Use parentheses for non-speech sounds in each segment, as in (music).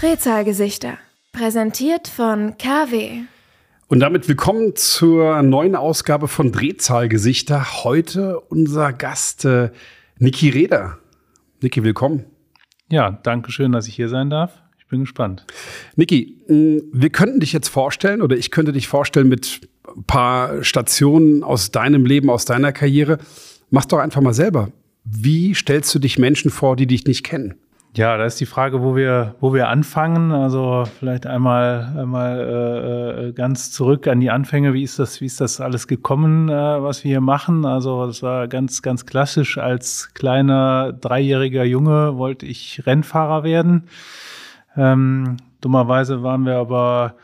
Drehzahlgesichter. Präsentiert von KW. Und damit willkommen zur neuen Ausgabe von Drehzahlgesichter. Heute unser Gast äh, Niki Reder. Niki, willkommen. Ja, danke schön, dass ich hier sein darf. Ich bin gespannt. Niki, wir könnten dich jetzt vorstellen oder ich könnte dich vorstellen mit paar Stationen aus deinem Leben, aus deiner Karriere. Mach doch einfach mal selber. Wie stellst du dich Menschen vor, die dich nicht kennen? Ja, da ist die Frage, wo wir, wo wir anfangen. Also vielleicht einmal, einmal äh, äh, ganz zurück an die Anfänge. Wie ist das, wie ist das alles gekommen, äh, was wir hier machen? Also das war ganz, ganz klassisch. Als kleiner dreijähriger Junge wollte ich Rennfahrer werden. Ähm, dummerweise waren wir aber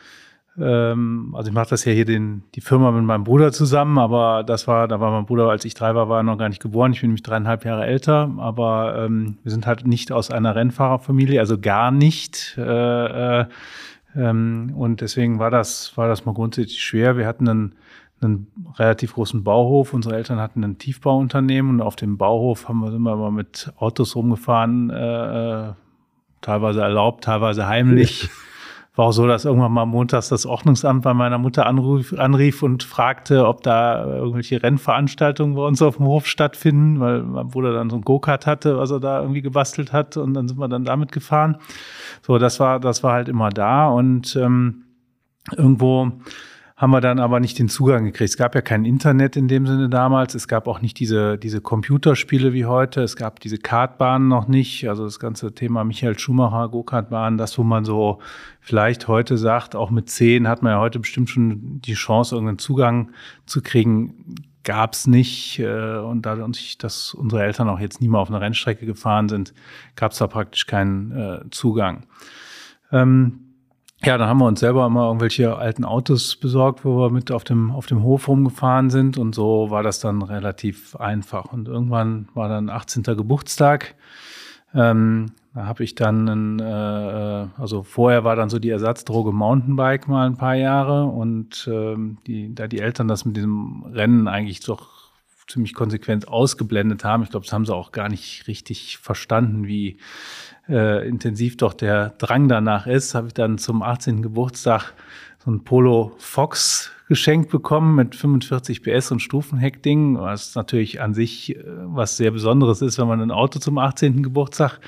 ähm, also ich mache das ja hier den, die Firma mit meinem Bruder zusammen, aber das war, da war mein Bruder, als ich drei war, war noch gar nicht geboren. Ich bin nämlich dreieinhalb Jahre älter, aber ähm, wir sind halt nicht aus einer Rennfahrerfamilie, also gar nicht. Äh, äh, ähm, und deswegen war das, war das mal grundsätzlich schwer. Wir hatten einen, einen relativ großen Bauhof. Unsere Eltern hatten ein Tiefbauunternehmen und auf dem Bauhof haben wir, immer mit Autos rumgefahren, äh, äh teilweise erlaubt, teilweise heimlich. (laughs) War auch so, dass irgendwann mal montags das Ordnungsamt bei meiner Mutter anrief, anrief und fragte, ob da irgendwelche Rennveranstaltungen bei uns auf dem Hof stattfinden, weil mein Bruder dann so ein Go-Kart hatte, was er da irgendwie gebastelt hat und dann sind wir dann damit gefahren. So, das war, das war halt immer da und ähm, irgendwo haben wir dann aber nicht den Zugang gekriegt. Es gab ja kein Internet in dem Sinne damals. Es gab auch nicht diese, diese Computerspiele wie heute. Es gab diese Kartbahnen noch nicht. Also das ganze Thema Michael Schumacher, Go-Kart-Bahn, das, wo man so vielleicht heute sagt, auch mit zehn hat man ja heute bestimmt schon die Chance, irgendeinen Zugang zu kriegen. Gab es nicht. Äh, und da uns dass unsere Eltern auch jetzt nie mal auf einer Rennstrecke gefahren sind, gab es da praktisch keinen äh, Zugang. Ähm, ja, dann haben wir uns selber immer irgendwelche alten Autos besorgt, wo wir mit auf dem, auf dem Hof rumgefahren sind. Und so war das dann relativ einfach. Und irgendwann war dann 18. Geburtstag. Ähm, da habe ich dann, ein, äh, also vorher war dann so die Ersatzdroge Mountainbike mal ein paar Jahre. Und ähm, die, da die Eltern das mit diesem Rennen eigentlich doch ziemlich konsequent ausgeblendet haben, ich glaube, das haben sie auch gar nicht richtig verstanden, wie äh, intensiv doch der Drang danach ist, habe ich dann zum 18. Geburtstag so ein Polo Fox geschenkt bekommen mit 45 PS und Stufenheckding, was natürlich an sich äh, was sehr Besonderes ist, wenn man ein Auto zum 18. Geburtstag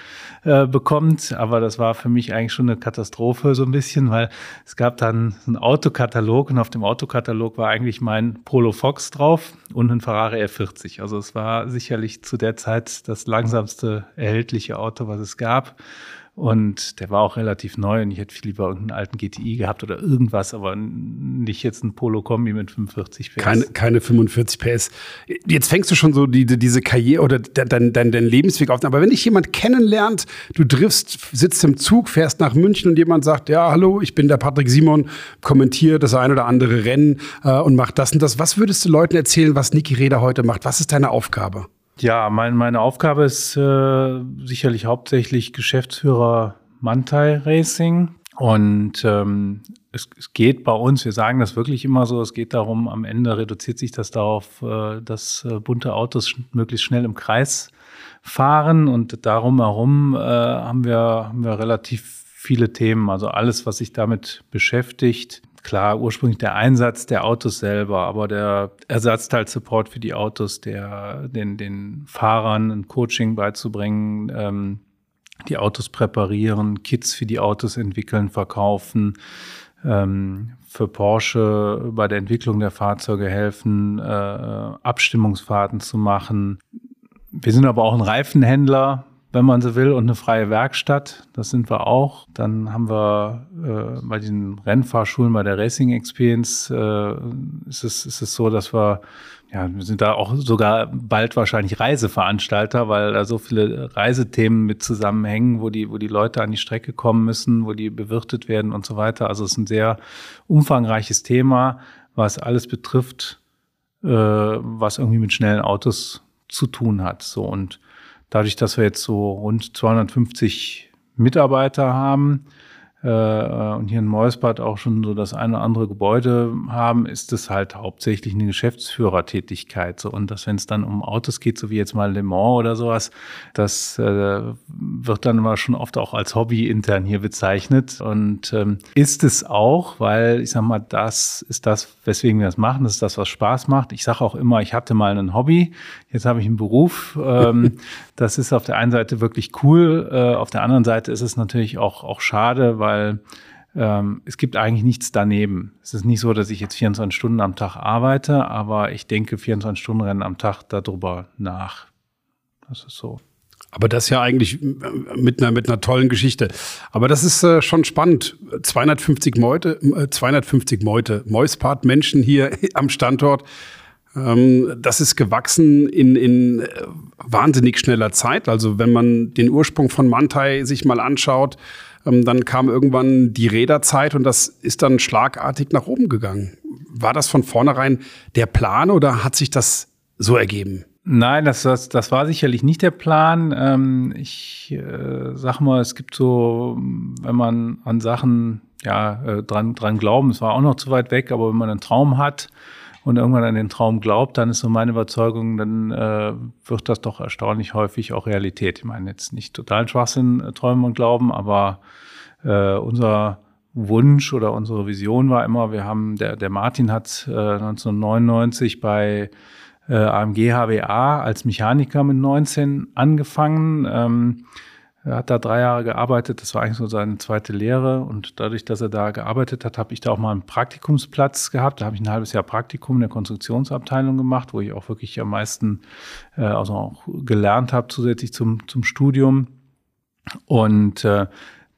äh, bekommt. Aber das war für mich eigentlich schon eine Katastrophe so ein bisschen, weil es gab dann einen Autokatalog und auf dem Autokatalog war eigentlich mein Polo Fox drauf und ein Ferrari F40. Also es war sicherlich zu der Zeit das langsamste erhältliche Auto, was es gab. Und der war auch relativ neu und ich hätte viel lieber irgendeinen alten GTI gehabt oder irgendwas, aber nicht jetzt ein Polo-Kombi mit 45 PS. Keine, keine 45 PS. Jetzt fängst du schon so die, diese Karriere oder dein, dein, dein Lebensweg auf. Aber wenn dich jemand kennenlernt, du triffst, sitzt im Zug, fährst nach München und jemand sagt, ja, hallo, ich bin der Patrick Simon, kommentiere das ein oder andere Rennen äh, und macht das und das. Was würdest du Leuten erzählen, was Niki Reda heute macht? Was ist deine Aufgabe? Ja, mein, meine Aufgabe ist äh, sicherlich hauptsächlich Geschäftsführer Mantai Racing. Und ähm, es, es geht bei uns, wir sagen das wirklich immer so, es geht darum, am Ende reduziert sich das darauf, äh, dass äh, bunte Autos sch möglichst schnell im Kreis fahren. Und darum herum äh, haben, wir, haben wir relativ viele Themen, also alles, was sich damit beschäftigt, klar, ursprünglich der Einsatz der Autos selber, aber der Ersatzteil-Support für die Autos, der den, den Fahrern ein Coaching beizubringen, ähm, die Autos präparieren, Kits für die Autos entwickeln, verkaufen, ähm, für Porsche bei der Entwicklung der Fahrzeuge helfen, äh, Abstimmungsfahrten zu machen. Wir sind aber auch ein Reifenhändler, wenn man so will, und eine freie Werkstatt. Das sind wir auch. Dann haben wir äh, bei den Rennfahrschulen, bei der Racing Experience, äh, ist, es, ist es so, dass wir, ja, wir sind da auch sogar bald wahrscheinlich Reiseveranstalter, weil da so viele Reisethemen mit zusammenhängen, wo die, wo die Leute an die Strecke kommen müssen, wo die bewirtet werden und so weiter. Also es ist ein sehr umfangreiches Thema, was alles betrifft, äh, was irgendwie mit schnellen Autos zu tun hat. So und Dadurch, dass wir jetzt so rund 250 Mitarbeiter haben, äh, und hier in Meusbad auch schon so das eine oder andere Gebäude haben, ist es halt hauptsächlich eine Geschäftsführertätigkeit. So. Und dass, wenn es dann um Autos geht, so wie jetzt mal Le Mans oder sowas, das äh, wird dann immer schon oft auch als Hobby intern hier bezeichnet. Und ähm, ist es auch, weil ich sag mal, das ist das, weswegen wir das machen, das ist das, was Spaß macht. Ich sage auch immer, ich hatte mal ein Hobby, jetzt habe ich einen Beruf. Ähm, (laughs) das ist auf der einen Seite wirklich cool, äh, auf der anderen Seite ist es natürlich auch, auch schade, weil weil ähm, es gibt eigentlich nichts daneben. Es ist nicht so, dass ich jetzt 24 Stunden am Tag arbeite, aber ich denke 24 Stunden Rennen am Tag darüber nach. Das ist so. Aber das ja eigentlich äh, mit einer, mit einer tollen Geschichte. Aber das ist äh, schon spannend. 250 Meute, äh, 250 Meute, Mäuspart Menschen hier (laughs) am Standort. Ähm, das ist gewachsen in, in äh, wahnsinnig schneller Zeit. Also wenn man den Ursprung von Mantai sich mal anschaut, dann kam irgendwann die Räderzeit und das ist dann schlagartig nach oben gegangen. War das von vornherein der Plan oder hat sich das so ergeben? Nein, das, das, das war sicherlich nicht der Plan. Ähm, ich äh, sag mal, es gibt so, wenn man an Sachen ja, äh, dran, dran glauben, es war auch noch zu weit weg, aber wenn man einen Traum hat, und irgendwann an den Traum glaubt, dann ist so meine Überzeugung, dann äh, wird das doch erstaunlich häufig auch Realität. Ich meine jetzt nicht totalen Schwachsinn äh, träumen und glauben, aber äh, unser Wunsch oder unsere Vision war immer, wir haben, der, der Martin hat äh, 1999 bei äh, AMG HWA als Mechaniker mit 19 angefangen. Ähm, er hat da drei Jahre gearbeitet, das war eigentlich so seine zweite Lehre. Und dadurch, dass er da gearbeitet hat, habe ich da auch mal einen Praktikumsplatz gehabt. Da habe ich ein halbes Jahr Praktikum in der Konstruktionsabteilung gemacht, wo ich auch wirklich am meisten äh, also auch gelernt habe, zusätzlich zum, zum Studium. Und äh,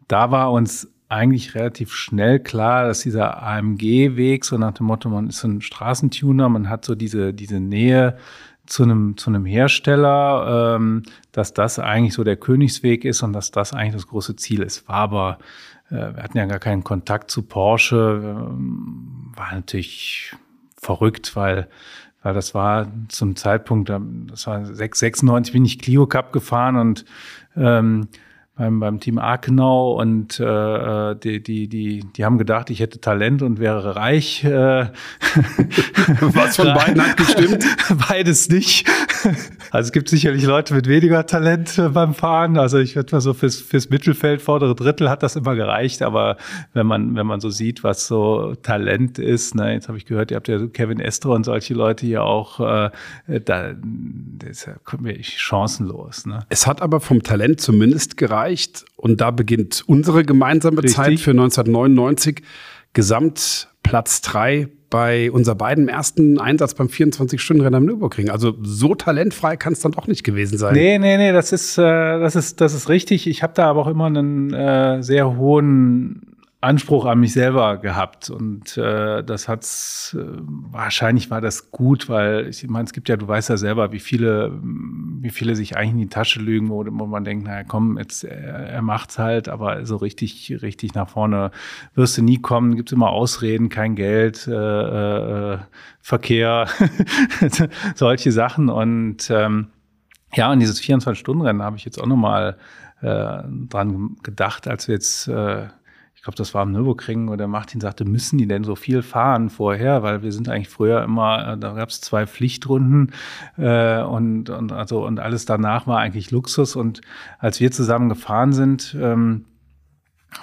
da war uns eigentlich relativ schnell klar, dass dieser AMG-Weg, so nach dem Motto, man ist so ein Straßentuner, man hat so diese, diese Nähe zu einem, zu einem Hersteller, ähm, dass das eigentlich so der Königsweg ist und dass das eigentlich das große Ziel ist. War aber, äh, wir hatten ja gar keinen Kontakt zu Porsche, ähm, war natürlich verrückt, weil weil das war zum Zeitpunkt, das war 696 bin ich Clio Cup gefahren und ähm, beim, beim Team Arkenau und äh, die, die, die, die haben gedacht, ich hätte Talent und wäre reich. Äh, (laughs) Was von beiden hat gestimmt? (laughs) Beides nicht. (laughs) Also es gibt sicherlich Leute mit weniger Talent äh, beim Fahren. Also ich würde mal so fürs, fürs Mittelfeld, vordere Drittel hat das immer gereicht. Aber wenn man, wenn man so sieht, was so Talent ist, ne, jetzt habe ich gehört, ihr habt ja Kevin Estre und solche Leute hier auch, äh, da das ist ja wirklich chancenlos. Ne? Es hat aber vom Talent zumindest gereicht. Und da beginnt unsere gemeinsame Richtig. Zeit für 1999. Gesamtplatz 3 bei unser beiden ersten Einsatz beim 24-Stunden-Rennen am Nürburgring. Also so talentfrei kann es dann doch nicht gewesen sein. Nee, nee, nee, das ist, äh, das ist, das ist richtig. Ich habe da aber auch immer einen äh, sehr hohen Anspruch an mich selber gehabt. Und äh, das hat's äh, wahrscheinlich war das gut, weil ich meine, es gibt ja, du weißt ja selber, wie viele, wie viele sich eigentlich in die Tasche lügen, wo, wo man denkt, naja, komm, jetzt er, er macht's halt, aber so richtig, richtig nach vorne wirst du nie kommen. Gibt's immer Ausreden, kein Geld, äh, äh, Verkehr, (laughs) solche Sachen. Und ähm, ja, und dieses 24-Stunden-Rennen habe ich jetzt auch nochmal äh, dran gedacht, als wir jetzt äh, ich glaube, das war am Nürburgring, wo der Martin sagte, müssen die denn so viel fahren vorher? Weil wir sind eigentlich früher immer, äh, da gab es zwei Pflichtrunden äh, und, und, also, und alles danach war eigentlich Luxus. Und als wir zusammen gefahren sind, ähm,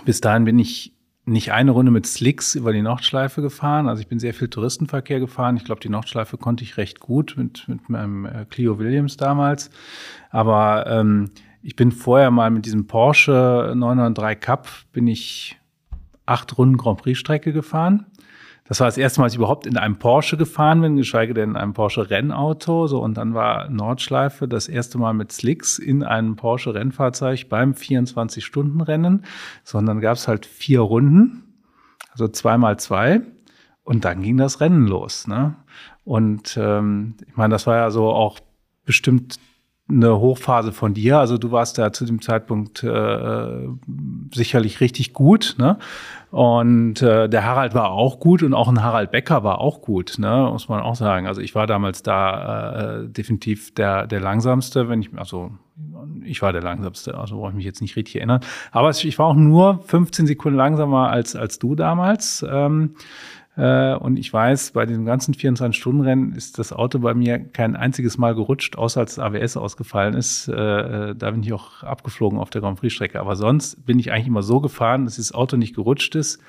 bis dahin bin ich nicht eine Runde mit Slicks über die Nordschleife gefahren. Also ich bin sehr viel Touristenverkehr gefahren. Ich glaube, die Nordschleife konnte ich recht gut mit, mit meinem äh, Clio Williams damals. Aber ähm, ich bin vorher mal mit diesem Porsche 993 Cup, bin ich acht Runden Grand Prix-Strecke gefahren. Das war das erste Mal, dass ich überhaupt in einem Porsche gefahren bin, geschweige denn in einem Porsche Rennauto. So, und dann war Nordschleife das erste Mal mit Slicks in einem Porsche Rennfahrzeug beim 24-Stunden-Rennen. Sondern gab es halt vier Runden, also zweimal zwei. Und dann ging das Rennen los. Ne? Und ähm, ich meine, das war ja so auch bestimmt eine Hochphase von dir. Also du warst da zu dem Zeitpunkt äh, sicherlich richtig gut. Ne? Und äh, der Harald war auch gut und auch ein Harald Becker war auch gut, ne? muss man auch sagen. Also ich war damals da äh, definitiv der, der langsamste, wenn ich, also ich war der langsamste, also brauche ich mich jetzt nicht richtig erinnern. Aber ich war auch nur 15 Sekunden langsamer als, als du damals. Ähm, äh, und ich weiß, bei diesem ganzen 24-Stunden-Rennen ist das Auto bei mir kein einziges Mal gerutscht, außer als das ABS ausgefallen ist. Äh, äh, da bin ich auch abgeflogen auf der Grand Prix-Strecke. Aber sonst bin ich eigentlich immer so gefahren, dass das Auto nicht gerutscht ist,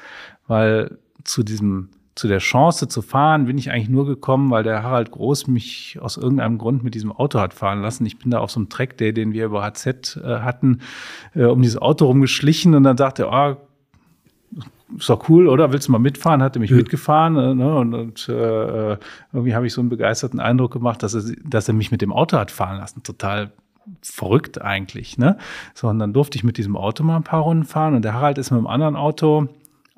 weil zu diesem zu der Chance zu fahren bin ich eigentlich nur gekommen, weil der Harald Groß mich aus irgendeinem Grund mit diesem Auto hat fahren lassen. Ich bin da auf so einem Track Day, den wir über HZ äh, hatten, äh, um dieses Auto rumgeschlichen und dann sagte er, oh, ist doch cool, oder? Willst du mal mitfahren? Hatte mich ja. mitgefahren äh, ne? und, und äh, irgendwie habe ich so einen begeisterten Eindruck gemacht, dass er, dass er mich mit dem Auto hat fahren lassen. Total verrückt eigentlich. Ne? So, und dann durfte ich mit diesem Auto mal ein paar Runden fahren und der Harald ist mit einem anderen Auto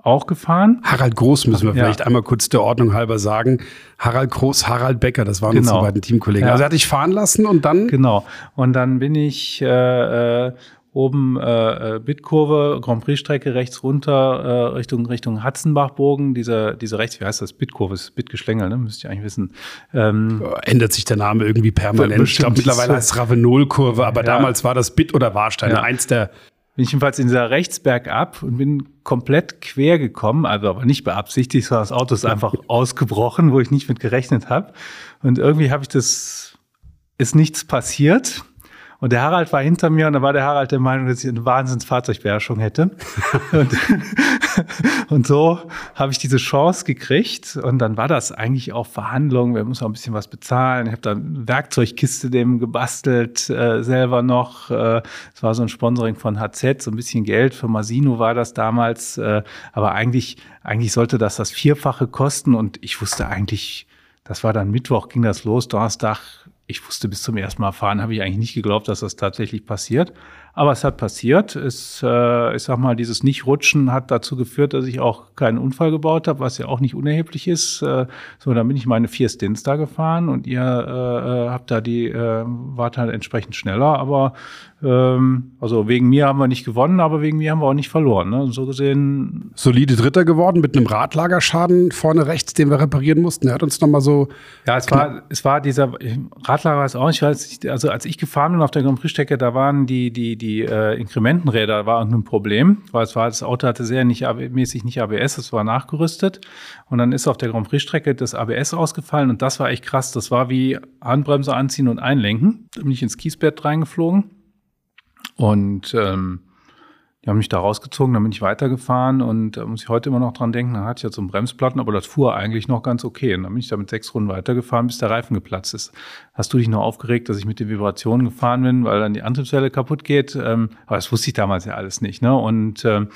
auch gefahren. Harald Groß müssen wir ja. vielleicht einmal kurz der Ordnung halber sagen. Harald Groß, Harald Becker, das waren genau. unsere beiden Teamkollegen. Ja. Also er hat dich fahren lassen und dann? Genau. Und dann bin ich äh, äh oben äh, äh, Bitkurve, Grand Prix-Strecke rechts runter äh, Richtung Richtung Hatzenbachbogen, diese diese rechts, wie heißt das? Bitkurve, ist Bitgeschlängel, ne? Müsst ihr eigentlich wissen. Ähm, Ändert sich der Name irgendwie permanent. Ich glaube, mittlerweile heißt es Ravenol-Kurve, aber ja. damals war das Bit oder Warstein, ja. eins der bin ich jedenfalls in dieser Rechtsbergab und bin komplett quer gekommen, also aber nicht beabsichtigt, sondern das Auto ist einfach (laughs) ausgebrochen, wo ich nicht mit gerechnet habe. Und irgendwie habe ich das, ist nichts passiert. Und der Harald war hinter mir und da war der Harald der Meinung, dass ich eine Wahnsinnsfahrzeugbeherrschung hätte. (laughs) und, (laughs) und, so habe ich diese Chance gekriegt. Und dann war das eigentlich auch Verhandlungen. Wir müssen auch ein bisschen was bezahlen. Ich habe da eine Werkzeugkiste dem gebastelt, äh, selber noch. Äh, es äh, war so ein Sponsoring von HZ, so ein bisschen Geld. Für Masino war das damals. Äh, aber eigentlich, eigentlich sollte das das Vierfache kosten. Und ich wusste eigentlich, das war dann Mittwoch, ging das los, Donnerstag ich wusste bis zum ersten Mal fahren, habe ich eigentlich nicht geglaubt, dass das tatsächlich passiert. Aber es hat passiert. Es, äh, ich sag mal, dieses Nicht-Rutschen hat dazu geführt, dass ich auch keinen Unfall gebaut habe, was ja auch nicht unerheblich ist. Äh, so, dann bin ich meine vier Stints da gefahren und ihr äh, äh habt da die, äh, wart halt entsprechend schneller. Aber ähm, also wegen mir haben wir nicht gewonnen, aber wegen mir haben wir auch nicht verloren. Ne? So gesehen. Solide Dritter geworden mit einem Radlagerschaden vorne rechts, den wir reparieren mussten. Er hat uns nochmal so. Ja, es war, es war dieser Radlager ist auch nicht, also als ich gefahren bin auf der Grand Prix-Strecke, da waren die, die, die äh, Inkrementenräder war ein Problem, weil es war, das Auto hatte sehr nicht mäßig nicht ABS, es war nachgerüstet. Und dann ist auf der Grand Prix-Strecke das ABS ausgefallen und das war echt krass. Das war wie Handbremse anziehen und einlenken. Da bin ich ins Kiesbett reingeflogen. Und ähm, die haben mich da rausgezogen, dann bin ich weitergefahren und da muss ich heute immer noch dran denken, dann hatte ich ja so einen Bremsplatten, aber das fuhr eigentlich noch ganz okay. Und dann bin ich da mit sechs Runden weitergefahren, bis der Reifen geplatzt ist. Hast du dich noch aufgeregt, dass ich mit den Vibrationen gefahren bin, weil dann die Antriebswelle kaputt geht? Ähm, aber das wusste ich damals ja alles nicht. Ne? Und ähm,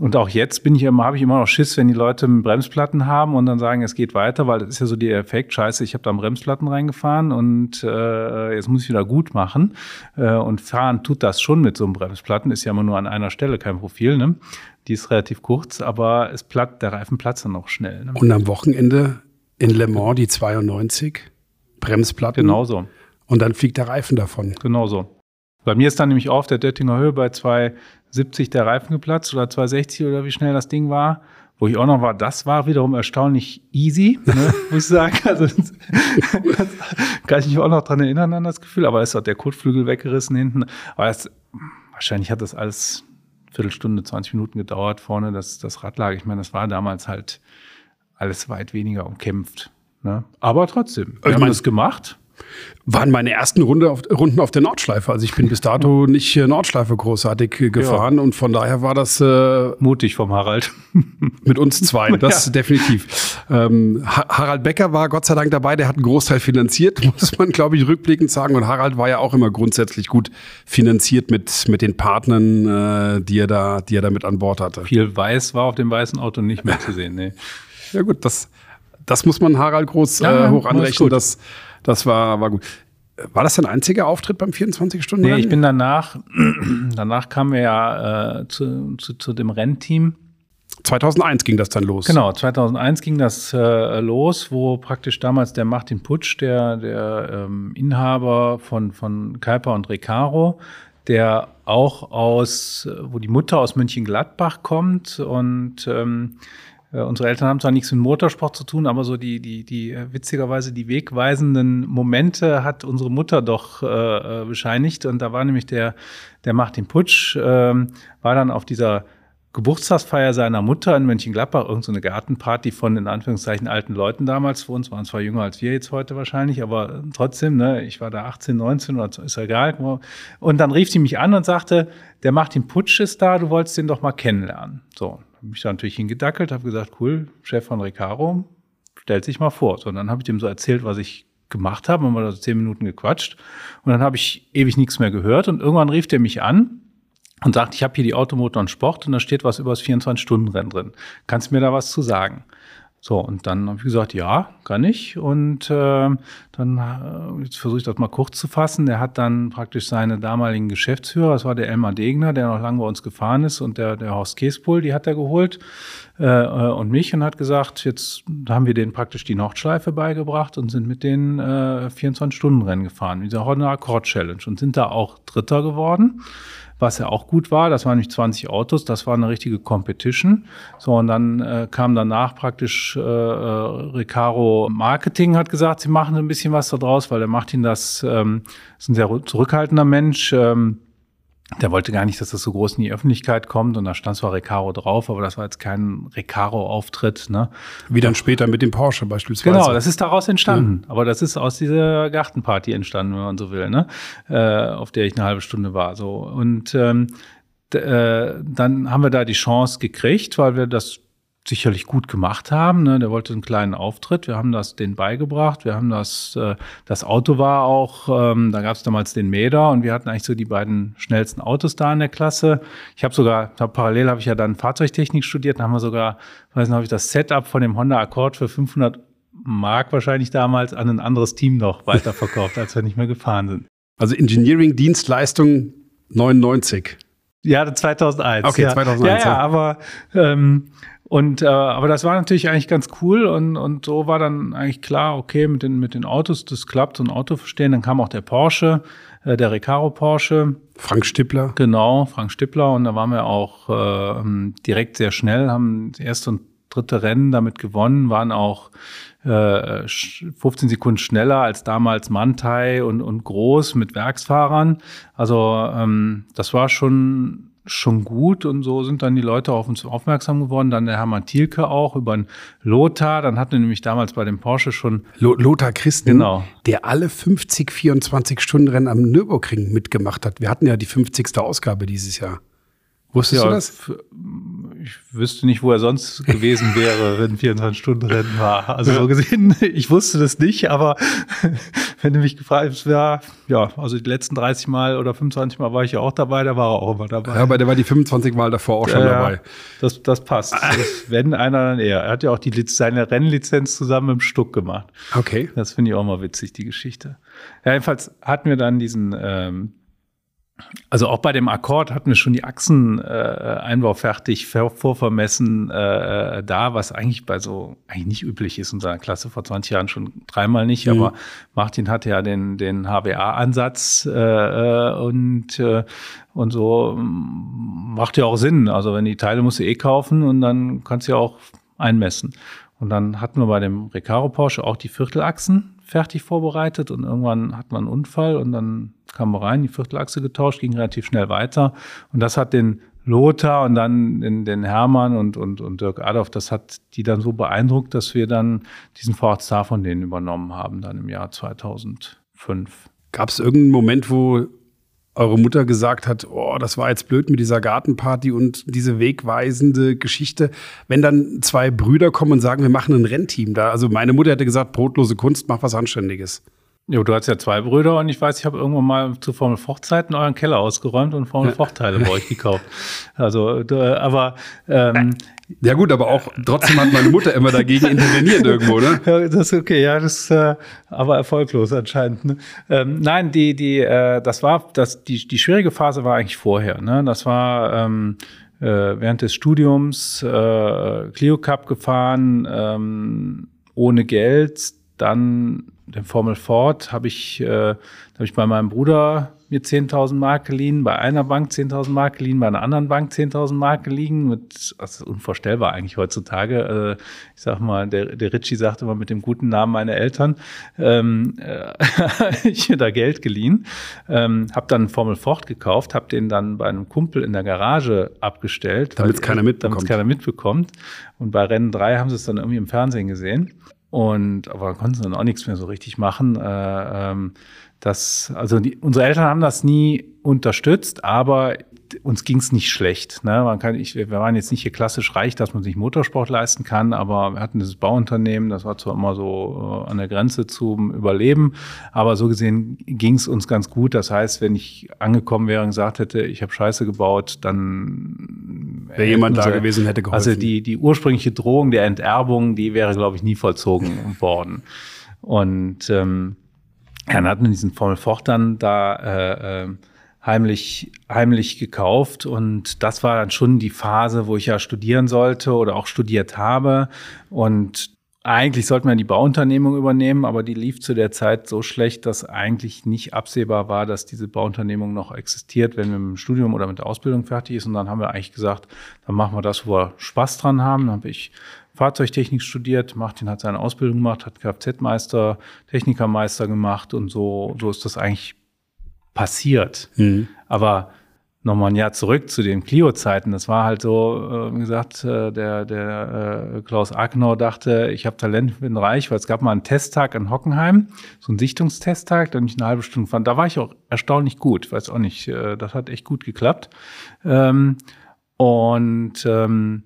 und auch jetzt bin ich immer, habe ich immer noch Schiss, wenn die Leute Bremsplatten haben und dann sagen, es geht weiter, weil das ist ja so der Effekt, scheiße, ich habe da Bremsplatten reingefahren und äh, jetzt muss ich wieder gut machen. Äh, und fahren tut das schon mit so einem Bremsplatten, ist ja immer nur an einer Stelle kein Profil, ne? Die ist relativ kurz, aber es platt, der Reifen platzt dann auch schnell. Ne? Und am Wochenende in Le Mans die 92, Bremsplatten. Genauso. Und dann fliegt der Reifen davon. Genauso. Bei mir ist dann nämlich auf der Dettinger Höhe bei 270 der Reifen geplatzt oder 260 oder wie schnell das Ding war. Wo ich auch noch war, das war wiederum erstaunlich easy, ne, (laughs) muss ich sagen. Also das, (laughs) kann ich mich auch noch dran erinnern an das Gefühl, aber es hat der Kotflügel weggerissen hinten. Aber es, wahrscheinlich hat das alles Viertelstunde, 20 Minuten gedauert vorne, das, das Radlager. Ich meine, das war damals halt alles weit weniger umkämpft. Ne? Aber trotzdem, wir ich haben das gemacht waren meine ersten Runde auf, Runden auf der Nordschleife. Also ich bin bis dato (laughs) nicht äh, Nordschleife großartig äh, gefahren ja. und von daher war das äh, mutig vom Harald. (laughs) mit uns zwei, (laughs) das ja. definitiv. Ähm, Harald Becker war Gott sei Dank dabei, der hat einen Großteil finanziert, muss man glaube ich rückblickend sagen. Und Harald war ja auch immer grundsätzlich gut finanziert mit, mit den Partnern, äh, die, er da, die er da mit an Bord hatte. Viel Weiß war auf dem weißen Auto nicht mehr zu sehen. Nee. Ja gut, das, das muss man Harald groß äh, hoch anrechnen, dass das war, war gut. War das dein einziger Auftritt beim 24-Stunden? Nee, ich bin danach, (clears throat) danach kamen wir ja äh, zu, zu, zu dem Rennteam. 2001 ging das dann los. Genau, 2001 ging das äh, los, wo praktisch damals der Martin Putsch, der, der ähm, Inhaber von, von Kuiper und Recaro, der auch aus, wo die Mutter aus Mönchengladbach kommt und ähm, äh, unsere Eltern haben zwar nichts mit Motorsport zu tun, aber so die, die, die äh, witzigerweise die wegweisenden Momente hat unsere Mutter doch äh, äh bescheinigt. Und da war nämlich der, der Martin Putsch, äh, war dann auf dieser Geburtstagsfeier seiner Mutter in Mönchengladbach, irgendeine so Gartenparty von in Anführungszeichen alten Leuten damals. Für uns waren zwar jünger als wir jetzt heute wahrscheinlich, aber trotzdem, ne, ich war da 18, 19 oder ist egal. Und dann rief sie mich an und sagte, der Martin Putsch ist da, du wolltest den doch mal kennenlernen. So, mich da natürlich hingedackelt, habe gesagt, cool, Chef von Recaro, stellt sich mal vor. So, und dann habe ich dem so erzählt, was ich gemacht habe, haben wir so zehn Minuten gequatscht und dann habe ich ewig nichts mehr gehört und irgendwann rief der mich an und sagt, ich habe hier die Automotor und Sport und da steht was über das 24-Stunden-Rennen drin. Kannst du mir da was zu sagen? So, und dann habe ich gesagt, ja, kann ich. Und äh, dann, jetzt versuche ich das mal kurz zu fassen. Der hat dann praktisch seine damaligen Geschäftsführer, das war der Elmar Degner, der noch lange bei uns gefahren ist, und der, der Horst Käspohl, die hat er geholt, äh, äh, und mich und hat gesagt, jetzt haben wir denen praktisch die Nordschleife beigebracht und sind mit den äh, 24-Stunden-Rennen gefahren, dieser Honda Accord Challenge und sind da auch Dritter geworden was ja auch gut war. Das waren nämlich 20 Autos, das war eine richtige Competition. So, und dann äh, kam danach praktisch äh, äh, Recaro Marketing, hat gesagt, sie machen ein bisschen was da draus, weil der Martin das ähm, ist ein sehr zurückhaltender Mensch. Ähm, der wollte gar nicht, dass das so groß in die Öffentlichkeit kommt und da stand zwar Recaro drauf, aber das war jetzt kein Recaro-Auftritt. Ne? Wie dann später mit dem Porsche beispielsweise. Genau, das ist daraus entstanden. Ja. Aber das ist aus dieser Gartenparty entstanden, wenn man so will, ne? Äh, auf der ich eine halbe Stunde war. So und ähm, äh, dann haben wir da die Chance gekriegt, weil wir das sicherlich gut gemacht haben. Ne? Der wollte einen kleinen Auftritt. Wir haben das denen beigebracht. Wir haben das, äh, das Auto war auch, ähm, da gab es damals den Mäder und wir hatten eigentlich so die beiden schnellsten Autos da in der Klasse. Ich habe sogar, hab, parallel habe ich ja dann Fahrzeugtechnik studiert, dann haben wir sogar, weiß nicht, habe ich das Setup von dem Honda Accord für 500 Mark wahrscheinlich damals an ein anderes Team noch weiterverkauft, als wir nicht mehr gefahren sind. Also Engineering Dienstleistung 99. Ja, 2001. Okay, ja. 2001. Ja, ja, aber ähm, und äh, aber das war natürlich eigentlich ganz cool und, und so war dann eigentlich klar, okay, mit den, mit den Autos, das klappt, so ein Auto verstehen. Dann kam auch der Porsche, äh, der Recaro Porsche. Frank Stippler. Genau, Frank Stippler. Und da waren wir auch äh, direkt sehr schnell, haben das erste und dritte Rennen damit gewonnen, waren auch äh, 15 Sekunden schneller als damals Mantai und, und Groß mit Werksfahrern. Also ähm, das war schon schon gut und so sind dann die Leute auf uns aufmerksam geworden. Dann der Hermann Thielke auch über einen Lothar. Dann hatten wir nämlich damals bei dem Porsche schon Lothar Christen, genau. der alle 50 24 Stunden Rennen am Nürburgring mitgemacht hat. Wir hatten ja die 50. Ausgabe dieses Jahr. Wusstest ja, du das? Ich wüsste nicht, wo er sonst (laughs) gewesen wäre, wenn 24-Stunden-Rennen war. Also so gesehen, (laughs) ich wusste das nicht, aber (laughs) wenn du mich gefragt hast, ja, ja, also die letzten 30 Mal oder 25 Mal war ich ja auch dabei, da war er auch immer dabei. Ja, aber der war die 25 Mal davor auch schon ja, dabei. Das, das passt. Das, wenn einer, dann er. Er hat ja auch die, seine Rennlizenz zusammen im Stuck gemacht. Okay. Das finde ich auch mal witzig, die Geschichte. Ja, jedenfalls hatten wir dann diesen ähm, also auch bei dem Akkord hatten wir schon die Achseneinbau äh, fertig, vorvermessen äh, da, was eigentlich bei so eigentlich nicht üblich ist in seiner Klasse vor 20 Jahren schon dreimal nicht, mhm. aber Martin hatte ja den den HWA-Ansatz äh, äh, und äh, und so mm, macht ja auch Sinn. Also wenn die Teile musst du eh kaufen und dann kannst du ja auch einmessen. Und dann hatten wir bei dem Recaro Porsche auch die Viertelachsen fertig vorbereitet und irgendwann hat man einen Unfall und dann kam rein, die Viertelachse getauscht, ging relativ schnell weiter und das hat den Lothar und dann den, den Hermann und, und, und Dirk Adolf, das hat die dann so beeindruckt, dass wir dann diesen Ford von denen übernommen haben, dann im Jahr 2005. Gab es irgendeinen Moment, wo eure Mutter gesagt hat, oh, das war jetzt blöd mit dieser Gartenparty und diese wegweisende Geschichte, wenn dann zwei Brüder kommen und sagen, wir machen ein Rennteam da. Also meine Mutter hätte gesagt, brotlose Kunst, mach was Anständiges. Jo, du hast ja zwei Brüder und ich weiß, ich habe irgendwann mal zu Formel Fort-Zeiten euren Keller ausgeräumt und Formel Fort-Teile bei euch (laughs) gekauft. Also, aber ähm, ja gut, aber auch trotzdem hat meine Mutter immer dagegen interveniert irgendwo, ne? (laughs) Ja, das ist okay, ja, das äh, aber erfolglos anscheinend. Ne? Ähm, nein, die die äh, das war das die die schwierige Phase war eigentlich vorher. Ne? Das war ähm, äh, während des Studiums äh, Clio Cup gefahren ähm, ohne Geld, dann den Formel Ford habe ich äh, habe ich bei meinem Bruder mir 10.000 Mark geliehen, bei einer Bank 10.000 Mark geliehen, bei einer anderen Bank 10.000 Mark geliehen. Mit, das ist unvorstellbar eigentlich heutzutage. Äh, ich sag mal, der, der Ritchie sagt immer mit dem guten Namen meiner Eltern, ähm, äh, (laughs) ich mir da Geld geliehen, ähm, habe dann Formel Ford gekauft, habe den dann bei einem Kumpel in der Garage abgestellt. Damit es keiner mitbekommt. Damit keiner mitbekommt. Und bei Rennen 3 haben sie es dann irgendwie im Fernsehen gesehen. Und aber konnten dann auch nichts mehr so richtig machen. Äh, ähm, das, also die, unsere Eltern haben das nie unterstützt, aber uns ging es nicht schlecht. Ne? Man kann, ich, wir waren jetzt nicht hier klassisch reich, dass man sich Motorsport leisten kann, aber wir hatten dieses Bauunternehmen, das war zwar immer so äh, an der Grenze zum Überleben, aber so gesehen ging es uns ganz gut. Das heißt, wenn ich angekommen wäre und gesagt hätte, ich habe Scheiße gebaut, dann wäre jemand da gewesen, hätte geholfen. Also die, die ursprüngliche Drohung der Enterbung, die wäre, glaube ich, nie vollzogen (laughs) worden. Und ähm, ja, dann hat man diesen Formel Ford dann da äh, äh, heimlich, heimlich gekauft und das war dann schon die Phase, wo ich ja studieren sollte oder auch studiert habe und eigentlich sollte man die Bauunternehmung übernehmen, aber die lief zu der Zeit so schlecht, dass eigentlich nicht absehbar war, dass diese Bauunternehmung noch existiert, wenn wir mit dem Studium oder mit der Ausbildung fertig ist. Und dann haben wir eigentlich gesagt, dann machen wir das, wo wir Spaß dran haben. Dann habe ich Fahrzeugtechnik studiert, Martin hat seine Ausbildung gemacht, hat Kfz-Meister, Technikermeister gemacht und so, so ist das eigentlich passiert. Mhm. Aber nochmal ein Jahr zurück zu den Clio-Zeiten. Das war halt so, äh, wie gesagt, äh, der, der äh, Klaus Akenau dachte, ich habe Talent, bin reich, weil es gab mal einen Testtag in Hockenheim, so einen Sichtungstesttag, da ich eine halbe Stunde fand. Da war ich auch erstaunlich gut, weiß auch nicht, das hat echt gut geklappt. Ähm, und ähm,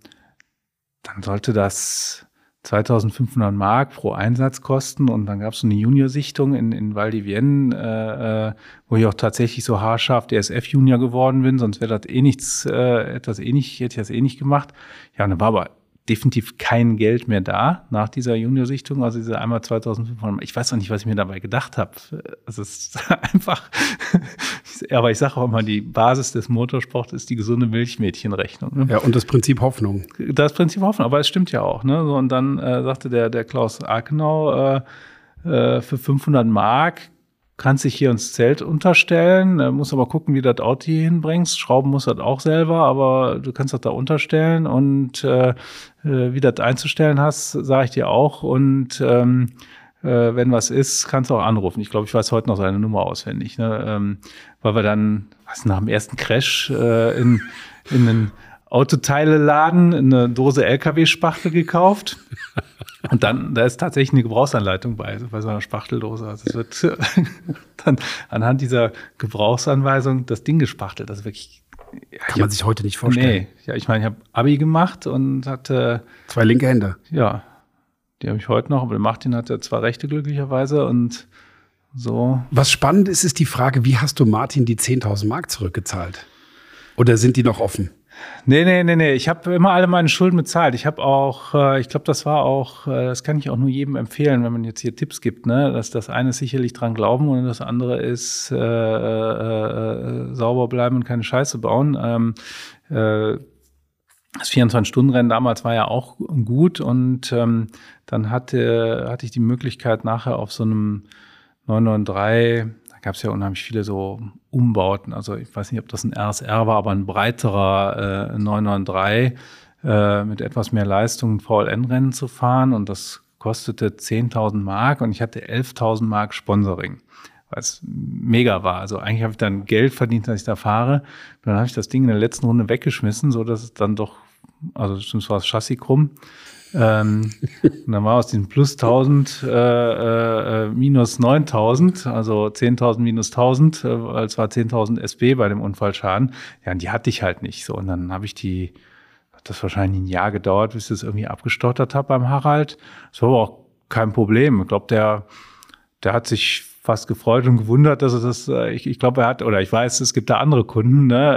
dann sollte das 2500 Mark pro Einsatz kosten und dann gab es so eine Junior-Sichtung in, in Val di Vienne, äh, äh, wo ich auch tatsächlich so haarscharf DSF-Junior geworden bin, sonst wäre das eh nichts, äh, etwas eh nicht, hätte ich das eh nicht gemacht. Ja, dann war aber definitiv kein Geld mehr da nach dieser Junior-Sichtung, also diese einmal 2500. Ich weiß auch nicht, was ich mir dabei gedacht habe. Es ist (laughs) einfach, aber ich sage auch immer, die Basis des Motorsports ist die gesunde Milchmädchenrechnung. Ne? Ja, und das Prinzip Hoffnung. Das Prinzip Hoffnung, aber es stimmt ja auch. Ne? So, und dann äh, sagte der, der Klaus Akenau, äh, äh, für 500 Mark kannst dich hier ins Zelt unterstellen, äh, musst aber gucken, wie du das Auto hier hinbringst. Schrauben musst du das auch selber, aber du kannst das da unterstellen und äh, äh wie du das einzustellen hast, sage ich dir auch. Und ähm, äh, wenn was ist, kannst du auch anrufen. Ich glaube, ich weiß heute noch seine Nummer auswendig, ne? ähm, weil wir dann, was nach dem ersten Crash äh, in, in einen Autoteile-Laden eine Dose LKW-Spachtel gekauft. Und dann, da ist tatsächlich eine Gebrauchsanleitung bei, bei so einer Spachteldose. Also es wird (laughs) dann anhand dieser Gebrauchsanweisung das Ding gespachtelt. Das ist wirklich. Ja, Kann man hab, sich heute nicht vorstellen. Nee, ja, ich meine, ich habe Abi gemacht und hatte. Zwei linke Hände. Ja. Die habe ich heute noch, aber Martin hatte zwei rechte glücklicherweise und so. Was spannend ist, ist die Frage, wie hast du Martin die 10.000 Mark zurückgezahlt? Oder sind die noch offen? Nee, nee, nee, nee. Ich habe immer alle meine Schulden bezahlt. Ich habe auch, äh, ich glaube, das war auch, äh, das kann ich auch nur jedem empfehlen, wenn man jetzt hier Tipps gibt, ne? Dass das eine ist sicherlich dran glauben und das andere ist äh, äh, äh sauber bleiben und keine Scheiße bauen. Ähm, äh, das 24-Stunden-Rennen damals war ja auch gut und ähm, dann hatte, hatte ich die Möglichkeit nachher auf so einem 993 gab es ja unheimlich viele so Umbauten. Also ich weiß nicht, ob das ein RSR war, aber ein breiterer äh, 993 äh, mit etwas mehr Leistung VLN-Rennen zu fahren. Und das kostete 10.000 Mark und ich hatte 11.000 Mark Sponsoring, was mega war. Also eigentlich habe ich dann Geld verdient, dass ich da fahre. Und dann habe ich das Ding in der letzten Runde weggeschmissen, so dass es dann doch, also zumindest war das Chassis krumm, ähm, (laughs) und dann war aus diesem plus 1000 äh, äh, minus 9000, also 10.000 minus 1000, äh, weil es war 10.000 SB bei dem Unfallschaden. Ja, und die hatte ich halt nicht so. Und dann habe ich die, hat das wahrscheinlich ein Jahr gedauert, bis ich das irgendwie abgestottert habe beim Harald. Das war aber auch kein Problem. Ich glaube, der, der hat sich fast gefreut und gewundert, dass er das, äh, ich, ich glaube, er hat, oder ich weiß, es gibt da andere Kunden, ne,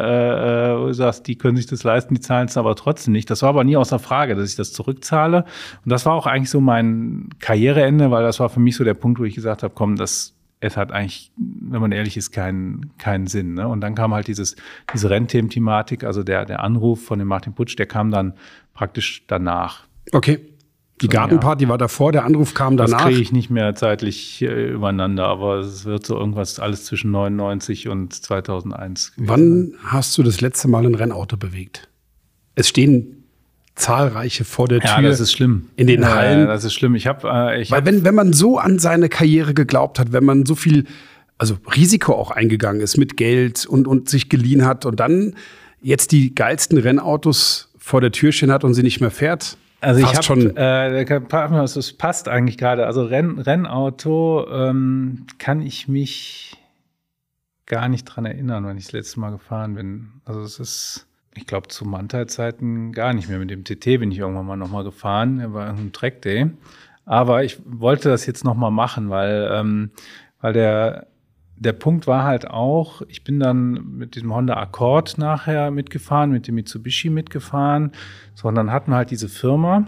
äh, wo du sagst, die können sich das leisten, die zahlen es aber trotzdem nicht. Das war aber nie außer Frage, dass ich das zurückzahle. Und das war auch eigentlich so mein Karriereende, weil das war für mich so der Punkt, wo ich gesagt habe, komm, das es hat eigentlich, wenn man ehrlich ist, keinen, keinen Sinn. Ne? Und dann kam halt dieses, diese Rennthemen-Thematik, also der, der Anruf von dem Martin Putsch, der kam dann praktisch danach. Okay. Die Gartenparty war davor, der Anruf kam danach. Das kriege ich nicht mehr zeitlich äh, übereinander, aber es wird so irgendwas alles zwischen 99 und 2001. Gewesen. Wann hast du das letzte Mal ein Rennauto bewegt? Es stehen zahlreiche vor der Tür. Ja, das ist schlimm. In den ja, Hallen. Ja, das ist schlimm. Ich habe, äh, ich weil hab, wenn wenn man so an seine Karriere geglaubt hat, wenn man so viel also Risiko auch eingegangen ist mit Geld und und sich geliehen hat und dann jetzt die geilsten Rennautos vor der Tür stehen hat und sie nicht mehr fährt. Also ich habe schon. Äh, es passt eigentlich gerade. Also Renn, Rennauto ähm, kann ich mich gar nicht dran erinnern, wenn ich das letzte Mal gefahren bin. Also es ist, ich glaube, zu Mannteil-Zeiten gar nicht mehr. Mit dem TT bin ich irgendwann mal nochmal gefahren. Er war ein Track Day. Aber ich wollte das jetzt nochmal machen, weil, ähm, weil der der Punkt war halt auch, ich bin dann mit diesem Honda Accord nachher mitgefahren, mit dem Mitsubishi mitgefahren, sondern hatten wir halt diese Firma,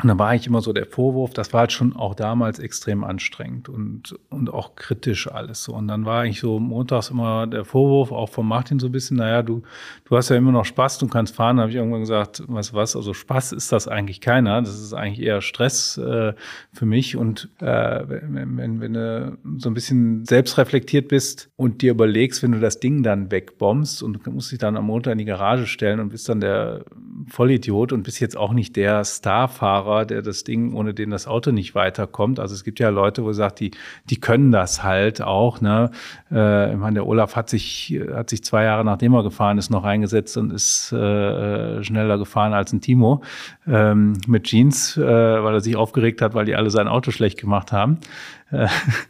und da war ich immer so der Vorwurf, das war halt schon auch damals extrem anstrengend und, und auch kritisch alles so. Und dann war ich so montags immer der Vorwurf, auch von Martin so ein bisschen, naja, du, du hast ja immer noch Spaß, du kannst fahren. Da habe ich irgendwann gesagt, du was, also Spaß ist das eigentlich keiner. Das ist eigentlich eher Stress äh, für mich. Und äh, wenn, wenn, wenn du so ein bisschen selbstreflektiert bist und dir überlegst, wenn du das Ding dann wegbombst und musst dich dann am Montag in die Garage stellen und bist dann der Vollidiot und bist jetzt auch nicht der Starfahrer, Fahrer, der das Ding, ohne den das Auto nicht weiterkommt. Also es gibt ja Leute, wo er sagt, die, die können das halt auch. Ne? Äh, ich meine, der Olaf hat sich, hat sich zwei Jahre nachdem er gefahren ist, noch eingesetzt und ist äh, schneller gefahren als ein Timo ähm, mit Jeans, äh, weil er sich aufgeregt hat, weil die alle sein Auto schlecht gemacht haben. Äh,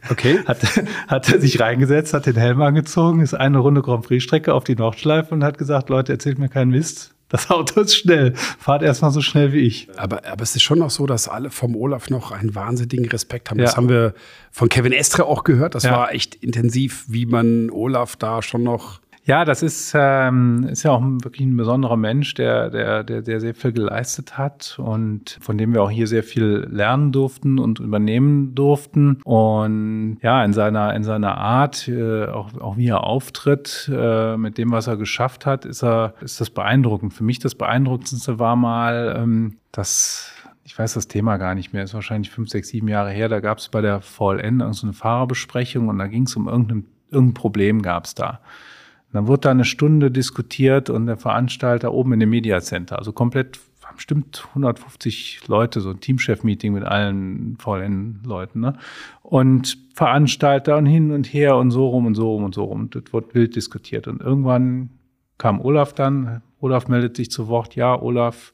okay. (laughs) hat, hat er sich reingesetzt, hat den Helm angezogen, ist eine Runde Grand Prix-Strecke auf die Nordschleife und hat gesagt, Leute, erzählt mir keinen Mist. Das Auto ist schnell. Fahrt erstmal so schnell wie ich. Aber, aber es ist schon noch so, dass alle vom Olaf noch einen wahnsinnigen Respekt haben. Ja. Das haben wir von Kevin Estre auch gehört. Das ja. war echt intensiv, wie man Olaf da schon noch ja, das ist, ähm, ist ja auch wirklich ein besonderer Mensch, der, der, der, der sehr viel geleistet hat und von dem wir auch hier sehr viel lernen durften und übernehmen durften. Und ja, in seiner, in seiner Art, äh, auch, auch wie er auftritt, äh, mit dem, was er geschafft hat, ist er, ist das beeindruckend. Für mich das Beeindruckendste war mal, ähm, dass ich weiß das Thema gar nicht mehr, ist wahrscheinlich fünf, sechs, sieben Jahre her, da gab es bei der VLN so eine Fahrerbesprechung und da ging es um irgendein, irgendein Problem gab es da. Dann wurde da eine Stunde diskutiert und der Veranstalter oben in dem Media Center, also komplett bestimmt 150 Leute, so ein Teamchef-Meeting mit allen VLN-Leuten, ne? Und Veranstalter und hin und her und so rum und so rum und so rum. Das wurde wild diskutiert. Und irgendwann kam Olaf dann. Olaf meldet sich zu Wort. Ja, Olaf,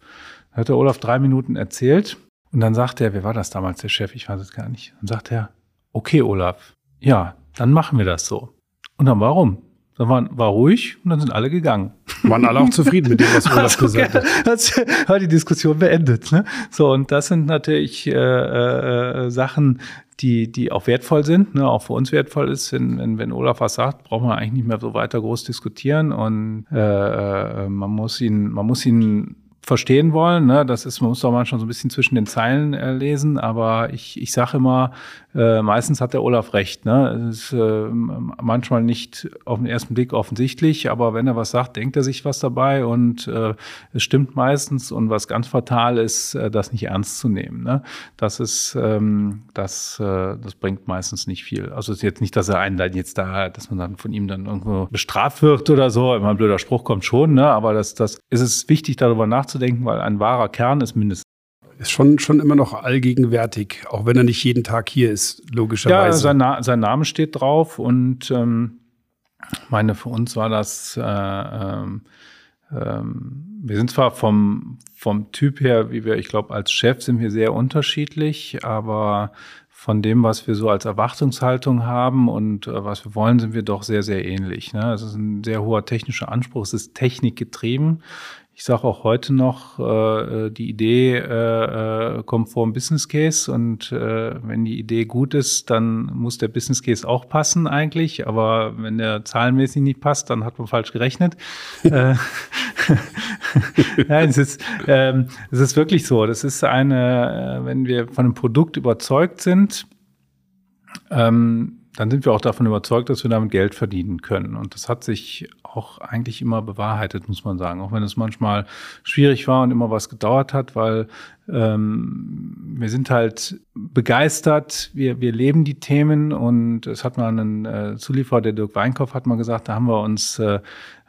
hat der Olaf drei Minuten erzählt. Und dann sagt er, wer war das damals, der Chef? Ich weiß es gar nicht. Dann sagt er, okay, Olaf, ja, dann machen wir das so. Und dann warum? Dann war, war ruhig und dann sind alle gegangen. Waren alle auch zufrieden mit dem, was (laughs) Olaf also, gesagt hat. Das war die Diskussion beendet. Ne? So, und das sind natürlich äh, äh, Sachen, die, die auch wertvoll sind, ne, auch für uns wertvoll ist, wenn, wenn, wenn Olaf was sagt, braucht man eigentlich nicht mehr so weiter groß diskutieren und äh, äh man muss ihn, man muss ihn verstehen wollen. Ne? Das ist, man muss doch manchmal so ein bisschen zwischen den Zeilen äh, lesen, aber ich, ich sage immer, äh, meistens hat der Olaf recht. Ne? Es ist äh, manchmal nicht auf den ersten Blick offensichtlich, aber wenn er was sagt, denkt er sich was dabei und äh, es stimmt meistens. Und was ganz fatal ist, äh, das nicht ernst zu nehmen. Ne? Das ist, ähm, das, äh, das bringt meistens nicht viel. Also es ist jetzt nicht, dass er einen dann jetzt da, dass man dann von ihm dann irgendwo bestraft wird oder so. Immer ein blöder Spruch kommt schon, ne? aber das, das ist es wichtig, darüber nachzudenken, weil ein wahrer Kern ist mindestens ist schon, schon immer noch allgegenwärtig, auch wenn er nicht jeden Tag hier ist, logischerweise. Ja, sein, Na sein Name steht drauf und ähm, meine, für uns war das, äh, ähm, ähm, wir sind zwar vom, vom Typ her, wie wir, ich glaube, als Chef sind wir sehr unterschiedlich, aber von dem, was wir so als Erwartungshaltung haben und äh, was wir wollen, sind wir doch sehr, sehr ähnlich. Ne? Es ist ein sehr hoher technischer Anspruch, es ist technikgetrieben. Ich sage auch heute noch, äh, äh, die Idee äh, äh, kommt vor dem Business Case und äh, wenn die Idee gut ist, dann muss der Business Case auch passen eigentlich. Aber wenn der zahlenmäßig nicht passt, dann hat man falsch gerechnet. (laughs) Äh, (laughs) Nein, es ist, ähm, es ist wirklich so. Das ist eine, wenn wir von einem Produkt überzeugt sind, ähm, dann sind wir auch davon überzeugt, dass wir damit Geld verdienen können. Und das hat sich auch eigentlich immer bewahrheitet, muss man sagen. Auch wenn es manchmal schwierig war und immer was gedauert hat, weil ähm, wir sind halt begeistert, wir, wir leben die Themen und es hat mal einen äh, Zulieferer, der Dirk Weinkauf, hat mal gesagt, da haben wir uns äh,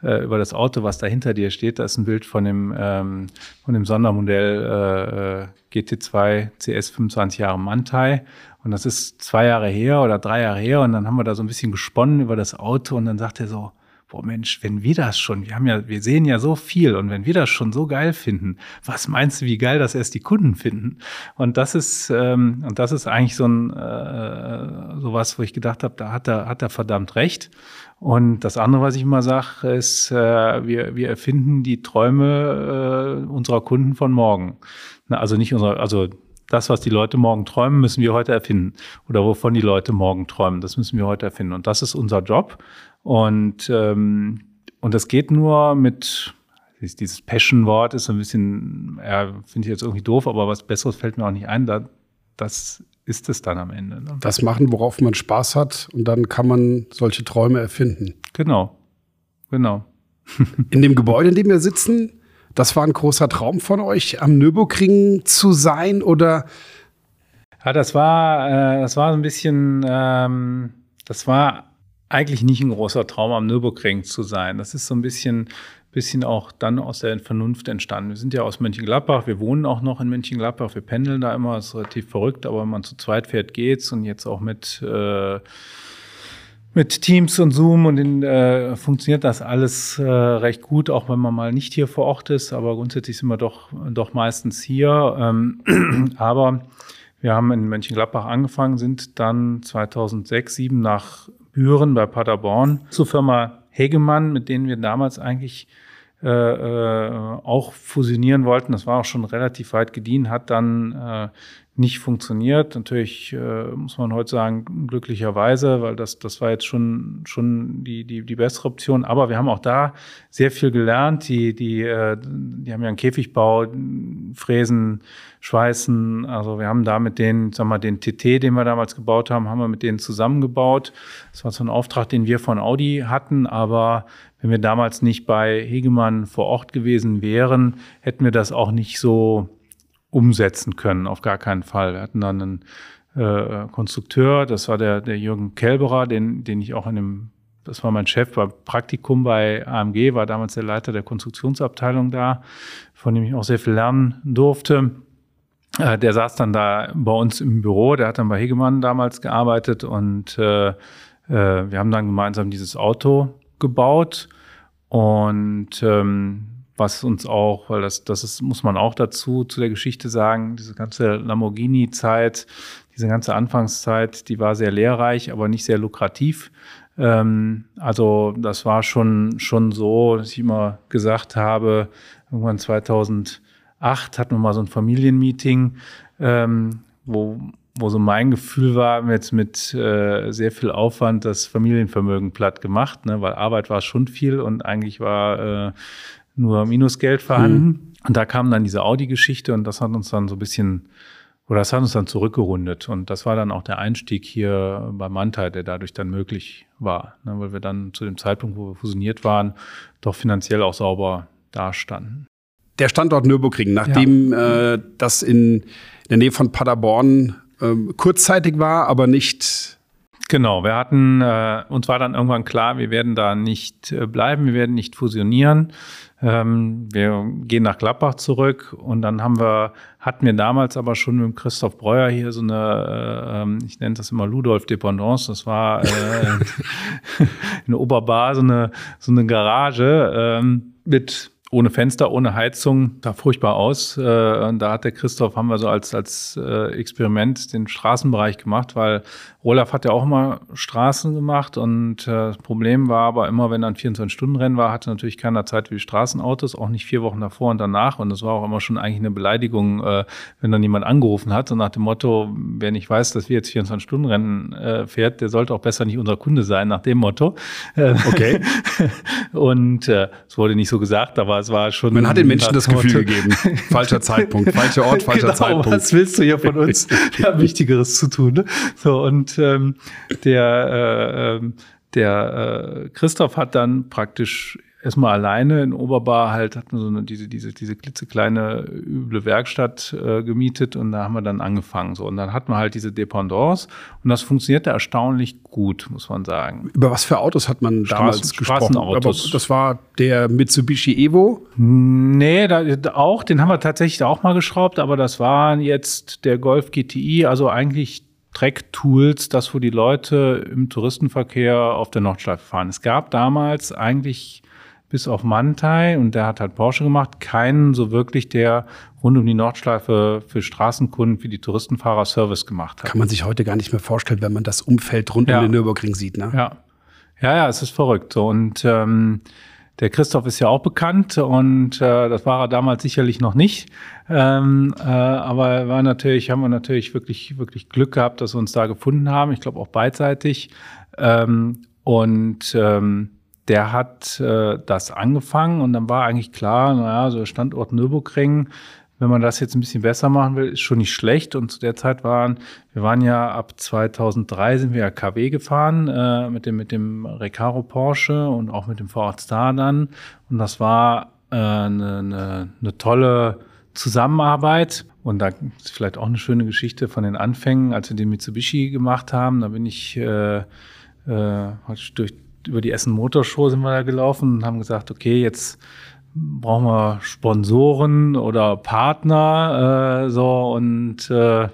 äh über das Auto, was da hinter dir steht, da ist ein Bild von dem, ähm, von dem Sondermodell äh, GT2 CS 25 Jahre Mantai und das ist zwei Jahre her oder drei Jahre her und dann haben wir da so ein bisschen gesponnen über das Auto und dann sagt er so, boah Mensch, wenn wir das schon, wir haben ja, wir sehen ja so viel und wenn wir das schon so geil finden, was meinst du, wie geil das erst die Kunden finden? Und das ist ähm, und das ist eigentlich so ein äh, sowas, wo ich gedacht habe, da hat er hat er verdammt recht. Und das andere, was ich immer sage, ist, äh, wir wir erfinden die Träume äh, unserer Kunden von morgen. Na, also nicht unserer, also das, was die Leute morgen träumen, müssen wir heute erfinden. Oder wovon die Leute morgen träumen, das müssen wir heute erfinden. Und das ist unser Job. Und, ähm, und das geht nur mit, dieses Passion-Wort ist so ein bisschen, ja, finde ich jetzt irgendwie doof, aber was Besseres fällt mir auch nicht ein. Da, das ist es dann am Ende. Ne? Das machen, worauf man Spaß hat und dann kann man solche Träume erfinden. Genau, genau. (laughs) in dem Gebäude, in dem wir sitzen, das war ein großer Traum von euch, am Nürburgring zu sein oder? Ja, das war, äh, das war ein bisschen, ähm, das war eigentlich nicht ein großer Traum, am Nürburgring zu sein. Das ist so ein bisschen, bisschen auch dann aus der Vernunft entstanden. Wir sind ja aus Mönchengladbach, wir wohnen auch noch in Mönchengladbach, wir pendeln da immer, ist relativ verrückt, aber wenn man zu zweit fährt, geht's und jetzt auch mit, äh, mit Teams und Zoom und in, äh, funktioniert das alles äh, recht gut, auch wenn man mal nicht hier vor Ort ist, aber grundsätzlich sind wir doch, doch meistens hier. Ähm, (clears throat) aber wir haben in Mönchengladbach angefangen, sind dann 2006, 2007 nach Büren bei Paderborn zur Firma Hegemann, mit denen wir damals eigentlich äh, äh, auch fusionieren wollten. Das war auch schon relativ weit gediehen, hat dann äh, nicht funktioniert. Natürlich äh, muss man heute sagen, glücklicherweise, weil das, das war jetzt schon, schon die, die, die bessere Option. Aber wir haben auch da sehr viel gelernt. Die, die, äh, die haben ja einen Käfigbau, Fräsen, Schweißen. Also wir haben da mit denen, sag mal, den TT, den wir damals gebaut haben, haben wir mit denen zusammengebaut. Das war so ein Auftrag, den wir von Audi hatten. Aber wenn wir damals nicht bei Hegemann vor Ort gewesen wären, hätten wir das auch nicht so umsetzen können, auf gar keinen Fall. Wir hatten dann einen äh, Konstrukteur, das war der, der Jürgen Kelberer, den, den ich auch in dem, das war mein Chef beim Praktikum bei AMG, war damals der Leiter der Konstruktionsabteilung da, von dem ich auch sehr viel lernen durfte. Äh, der saß dann da bei uns im Büro, der hat dann bei Hegemann damals gearbeitet und äh, äh, wir haben dann gemeinsam dieses Auto gebaut und ähm, was uns auch, weil das, das ist, muss man auch dazu zu der Geschichte sagen, diese ganze Lamborghini-Zeit, diese ganze Anfangszeit, die war sehr lehrreich, aber nicht sehr lukrativ. Ähm, also das war schon, schon so, dass ich immer gesagt habe, irgendwann 2008 hatten wir mal so ein Familienmeeting, ähm, wo, wo so mein Gefühl war, jetzt mit äh, sehr viel Aufwand das Familienvermögen platt gemacht, ne? weil Arbeit war schon viel und eigentlich war äh, nur Minusgeld vorhanden. Mhm. Und da kam dann diese Audi-Geschichte und das hat uns dann so ein bisschen, oder das hat uns dann zurückgerundet. Und das war dann auch der Einstieg hier bei Manta, der dadurch dann möglich war, ne, weil wir dann zu dem Zeitpunkt, wo wir fusioniert waren, doch finanziell auch sauber dastanden. Der Standort Nürburgring, nachdem ja. äh, das in der Nähe von Paderborn äh, kurzzeitig war, aber nicht Genau, wir hatten, äh, uns war dann irgendwann klar, wir werden da nicht äh, bleiben, wir werden nicht fusionieren. Ähm, wir gehen nach Gladbach zurück und dann haben wir, hatten wir damals aber schon mit Christoph Breuer hier so eine, äh, ich nenne das immer Ludolf Dependance, das war äh, (laughs) in Oberbar so eine, so eine Garage ähm, mit ohne Fenster, ohne Heizung, sah furchtbar aus. Äh, und da hat der Christoph, haben wir so als, als äh, Experiment den Straßenbereich gemacht, weil Olaf hat ja auch immer Straßen gemacht und äh, das Problem war aber immer, wenn dann 24-Stunden-Rennen war, hatte natürlich keiner Zeit wie Straßenautos, auch nicht vier Wochen davor und danach. Und das war auch immer schon eigentlich eine Beleidigung, äh, wenn dann jemand angerufen hat, so nach dem Motto, wer nicht weiß, dass wir jetzt 24-Stunden-Rennen äh, fährt, der sollte auch besser nicht unser Kunde sein, nach dem Motto. Okay. (laughs) und äh, es wurde nicht so gesagt, aber es war schon. Man hat den Menschen das Gefühl gegeben. Falscher (laughs) Zeitpunkt, falscher Ort, falscher genau, Zeitpunkt. Was willst du hier von uns? (laughs) Wir haben Wichtigeres zu tun. Ne? So, und ähm, der, äh, ähm, der äh, Christoph hat dann praktisch erstmal alleine in Oberbar halt hatten so eine, diese, diese, diese klitzekleine üble Werkstatt äh, gemietet und da haben wir dann angefangen. So. Und dann hatten wir halt diese Dependance und das funktionierte erstaunlich gut, muss man sagen. Über was für Autos hat man damals Straßen, gesprochen? Straßenautos. Aber das war der Mitsubishi Evo? Nee, da, auch, den haben wir tatsächlich auch mal geschraubt, aber das war jetzt der Golf GTI, also eigentlich Track-Tools, das wo die Leute im Touristenverkehr auf der Nordschleife fahren. Es gab damals eigentlich bis auf Mantai und der hat halt Porsche gemacht, keinen so wirklich, der rund um die Nordschleife für Straßenkunden, für die Touristenfahrer Service gemacht hat. Kann man sich heute gar nicht mehr vorstellen, wenn man das Umfeld rund ja. um den Nürburgring sieht, ne? Ja. Ja, ja, es ist verrückt. So. Und ähm, der Christoph ist ja auch bekannt und äh, das war er damals sicherlich noch nicht. Ähm, äh, aber war natürlich, haben wir natürlich wirklich, wirklich Glück gehabt, dass wir uns da gefunden haben. Ich glaube auch beidseitig. Ähm, und ähm, der hat äh, das angefangen und dann war eigentlich klar, naja, so Standort Nürburgring, wenn man das jetzt ein bisschen besser machen will, ist schon nicht schlecht. Und zu der Zeit waren, wir waren ja ab 2003 sind wir ja KW gefahren äh, mit dem mit dem Recaro Porsche und auch mit dem V8 Star dann. Und das war äh, eine, eine, eine tolle Zusammenarbeit. Und da ist vielleicht auch eine schöne Geschichte von den Anfängen, als wir den Mitsubishi gemacht haben. Da bin ich äh, äh, durch über die Essen Motorshow sind wir da gelaufen und haben gesagt, okay, jetzt brauchen wir Sponsoren oder Partner, äh, so und äh,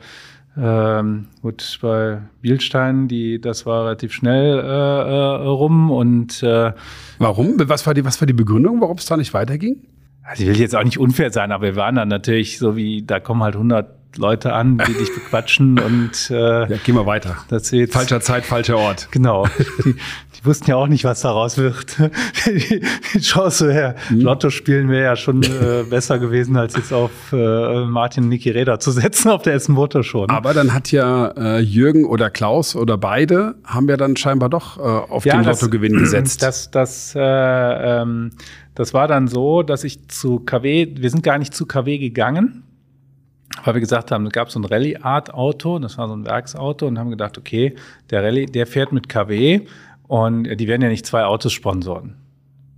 ähm, gut, bei Bielstein, die, das war relativ schnell äh, äh, rum und äh, Warum? Was war die, was war die Begründung, warum es da nicht weiterging? Also ich will jetzt auch nicht unfair sein, aber wir waren dann natürlich so wie, da kommen halt 100 Leute an, die dich bequatschen (laughs) und äh, ja, gehen wir weiter. Das jetzt, falscher Zeit, falscher Ort. Genau. (laughs) Die, die wussten ja auch nicht, was daraus wird. die, (laughs) die Chance her, mhm. Lotto spielen wäre ja schon äh, besser gewesen, als jetzt auf äh, Martin und Niki Räder zu setzen auf der Essen Motor schon. Aber dann hat ja äh, Jürgen oder Klaus oder beide haben ja dann scheinbar doch äh, auf ja, den Lottogewinn (clears throat) gesetzt. Das, das, äh, ähm, das war dann so, dass ich zu KW, wir sind gar nicht zu KW gegangen, weil wir gesagt haben, es gab so ein Rallye-Art-Auto, das war so ein Werksauto und haben gedacht, okay, der Rallye, der fährt mit KW und die werden ja nicht zwei Autos sponsoren.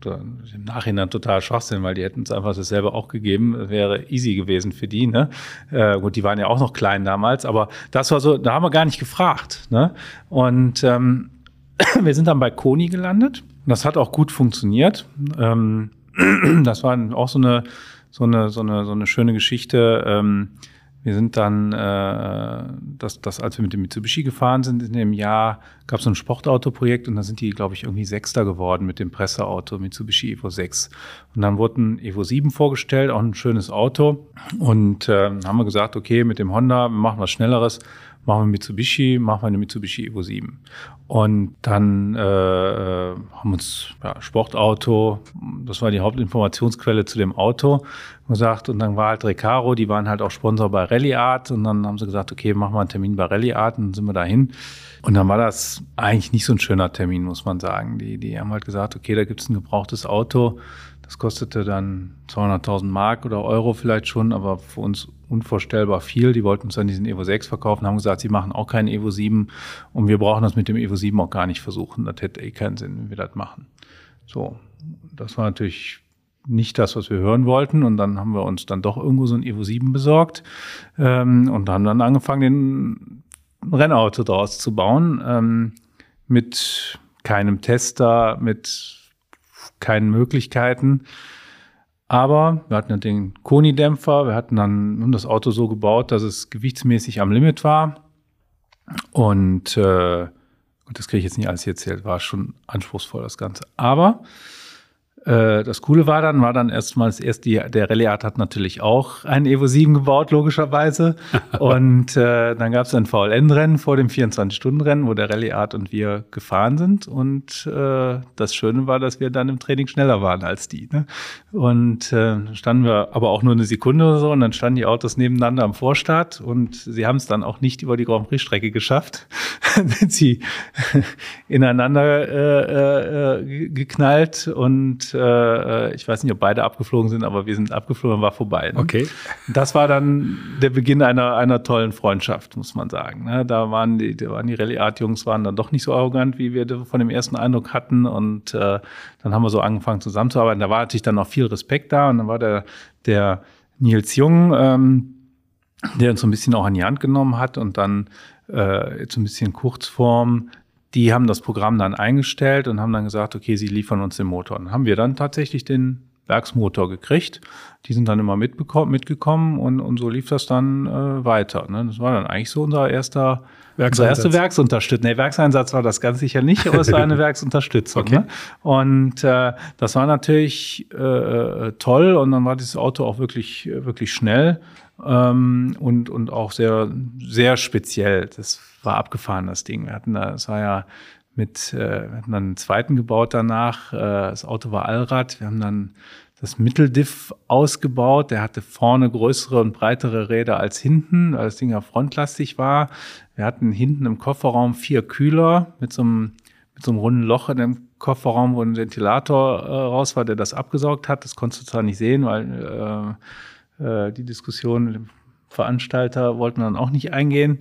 Im Nachhinein total Schwachsinn, weil die hätten es einfach dasselbe auch gegeben, wäre easy gewesen für die. Ne? Äh, gut, die waren ja auch noch klein damals, aber das war so, da haben wir gar nicht gefragt. Ne? Und ähm, (clears throat) wir sind dann bei Koni gelandet. Das hat auch gut funktioniert. Ähm, (clears throat) das war auch so eine so eine, so eine, so eine schöne Geschichte. Ähm, wir sind dann, äh, das, das, als wir mit dem Mitsubishi gefahren sind, in dem Jahr gab es so ein Sportautoprojekt und da sind die, glaube ich, irgendwie Sechster geworden mit dem Presseauto Mitsubishi Evo 6. Und dann wurde ein Evo 7 vorgestellt, auch ein schönes Auto. Und äh, haben wir gesagt, okay, mit dem Honda, wir machen was Schnelleres machen wir Mitsubishi, machen wir eine Mitsubishi Evo 7. Und dann äh, äh, haben uns ja, Sportauto, das war die Hauptinformationsquelle zu dem Auto, gesagt. Und dann war halt Recaro, die waren halt auch Sponsor bei Rally Art. Und dann haben sie gesagt, okay, machen wir einen Termin bei Rally Art. Und dann sind wir dahin. Und dann war das eigentlich nicht so ein schöner Termin, muss man sagen. Die, die haben halt gesagt, okay, da gibt es ein gebrauchtes Auto. Das kostete dann 200.000 Mark oder Euro vielleicht schon, aber für uns unvorstellbar viel. Die wollten uns dann diesen Evo 6 verkaufen, haben gesagt, sie machen auch keinen Evo 7 und wir brauchen das mit dem Evo 7 auch gar nicht versuchen. Das hätte eh keinen Sinn, wenn wir das machen. So, das war natürlich nicht das, was wir hören wollten. Und dann haben wir uns dann doch irgendwo so ein Evo 7 besorgt ähm, und haben dann angefangen, den Rennauto draus zu bauen. Ähm, mit keinem Tester, mit keinen Möglichkeiten. Aber wir hatten den Koni-Dämpfer, wir hatten dann das Auto so gebaut, dass es gewichtsmäßig am Limit war. Und äh, das kriege ich jetzt nicht alles erzählt, war schon anspruchsvoll das Ganze. Aber das Coole war dann, war dann erstmals erst die, der Rallye Art hat natürlich auch einen Evo 7 gebaut, logischerweise. (laughs) und äh, dann gab es ein VLN-Rennen vor dem 24-Stunden-Rennen, wo der Rallye Art und wir gefahren sind. Und äh, das Schöne war, dass wir dann im Training schneller waren als die. Ne? Und äh, standen wir aber auch nur eine Sekunde oder so und dann standen die Autos nebeneinander am Vorstart und sie haben es dann auch nicht über die Grand Prix-Strecke geschafft. (laughs) sind sie (laughs) ineinander äh, äh, geknallt und sind, äh, ich weiß nicht, ob beide abgeflogen sind, aber wir sind abgeflogen, war vorbei. Ne? Okay. Das war dann der Beginn einer, einer tollen Freundschaft, muss man sagen. Ne? Da waren die, da waren die Rallye Art Jungs waren dann doch nicht so arrogant, wie wir von dem ersten Eindruck hatten. Und äh, dann haben wir so angefangen zusammenzuarbeiten. Da war natürlich dann noch viel Respekt da. Und dann war der, der Nils Jung, ähm, der uns so ein bisschen auch an die Hand genommen hat und dann äh, jetzt ein bisschen Kurzform die haben das Programm dann eingestellt und haben dann gesagt, okay, sie liefern uns den Motor. Und haben wir dann tatsächlich den Werksmotor gekriegt. Die sind dann immer mitgekommen und, und so lief das dann äh, weiter. Ne? Das war dann eigentlich so unser erster unser erster Werksunterstützung. Nee, Werkseinsatz war das ganz sicher nicht, aber es war eine (laughs) Werksunterstützung. Okay. Ne? Und äh, das war natürlich äh, toll und dann war dieses Auto auch wirklich, wirklich schnell ähm, und, und auch sehr, sehr speziell. Das war abgefahren, das Ding. Wir hatten da, es war ja mit, äh, wir hatten dann einen zweiten gebaut danach. Äh, das Auto war Allrad. Wir haben dann das Mitteldiff ausgebaut. Der hatte vorne größere und breitere Räder als hinten, weil das Ding ja frontlastig war. Wir hatten hinten im Kofferraum vier Kühler mit so einem, mit so einem runden Loch in dem Kofferraum, wo ein Ventilator äh, raus war, der das abgesaugt hat. Das konntest du zwar nicht sehen, weil äh, äh, die Diskussion mit dem Veranstalter wollten dann auch nicht eingehen.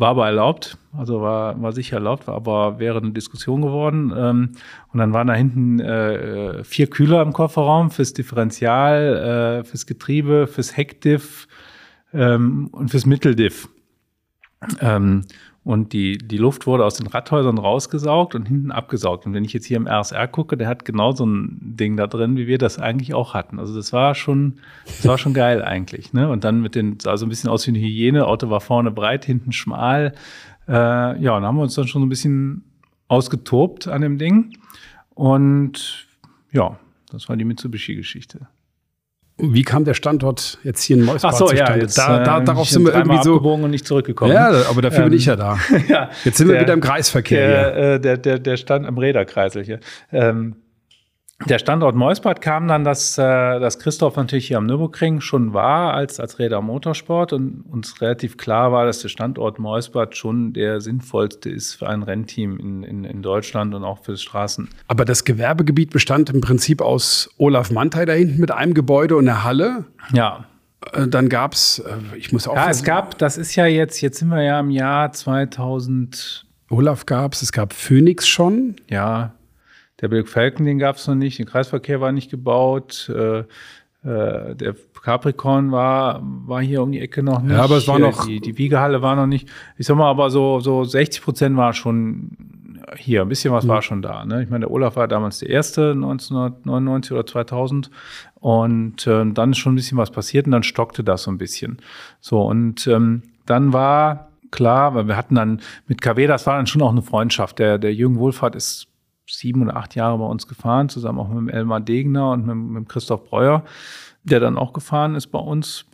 War aber erlaubt, also war, war sicher erlaubt, war aber wäre eine Diskussion geworden. Ähm, und dann waren da hinten äh, vier Kühler im Kofferraum fürs Differential, äh, fürs Getriebe, fürs Heckdiff ähm, und fürs Mitteldiff. Ähm, und die, die Luft wurde aus den Radhäusern rausgesaugt und hinten abgesaugt. Und wenn ich jetzt hier im RSR gucke, der hat genau so ein Ding da drin, wie wir das eigentlich auch hatten. Also das war schon, das war schon geil eigentlich. Ne? Und dann mit den, sah so ein bisschen aus wie eine Hygiene. Auto war vorne breit, hinten schmal. Äh, ja, und haben wir uns dann schon so ein bisschen ausgetobt an dem Ding. Und ja, das war die Mitsubishi-Geschichte. Wie kam der Standort jetzt hier in Moisbad Ach so, ja, jetzt, da, da, äh, darauf sind wir irgendwie so und nicht zurückgekommen. Ja, aber dafür ähm, bin ich ja da. (laughs) ja, jetzt sind der, wir wieder im Kreisverkehr. Der, hier. Äh, der, der, der Stand am Räderkreisel hier. Ähm, der Standort Meusbad kam dann, dass, äh, dass Christoph natürlich hier am Nürburgring schon war als, als Räder Motorsport und uns relativ klar war, dass der Standort Meusbad schon der sinnvollste ist für ein Rennteam in, in, in Deutschland und auch für Straßen. Aber das Gewerbegebiet bestand im Prinzip aus Olaf Mantei da hinten mit einem Gebäude und einer Halle. Ja. Äh, dann gab es, äh, ich muss auch. Ja, es gab, das ist ja jetzt, jetzt sind wir ja im Jahr 2000. Olaf gab es, es gab Phoenix schon. Ja, der Bilk Falcon, den gab es noch nicht, der Kreisverkehr war nicht gebaut, äh, äh, der Capricorn war, war hier um die Ecke noch nicht. Ja, aber es war noch. Die, die Wiegehalle war noch nicht. Ich sag mal, aber so, so 60 Prozent war schon hier. Ein bisschen was mhm. war schon da. Ne? Ich meine, der Olaf war damals der erste, 1999 oder 2000. Und äh, dann ist schon ein bisschen was passiert und dann stockte das so ein bisschen. So, und ähm, dann war klar, weil wir hatten dann mit KW, das war dann schon auch eine Freundschaft. Der, der Jürgen Wohlfahrt ist sieben oder acht Jahre bei uns gefahren, zusammen auch mit dem Elmar Degner und mit, mit Christoph Breuer, der dann auch gefahren ist bei uns.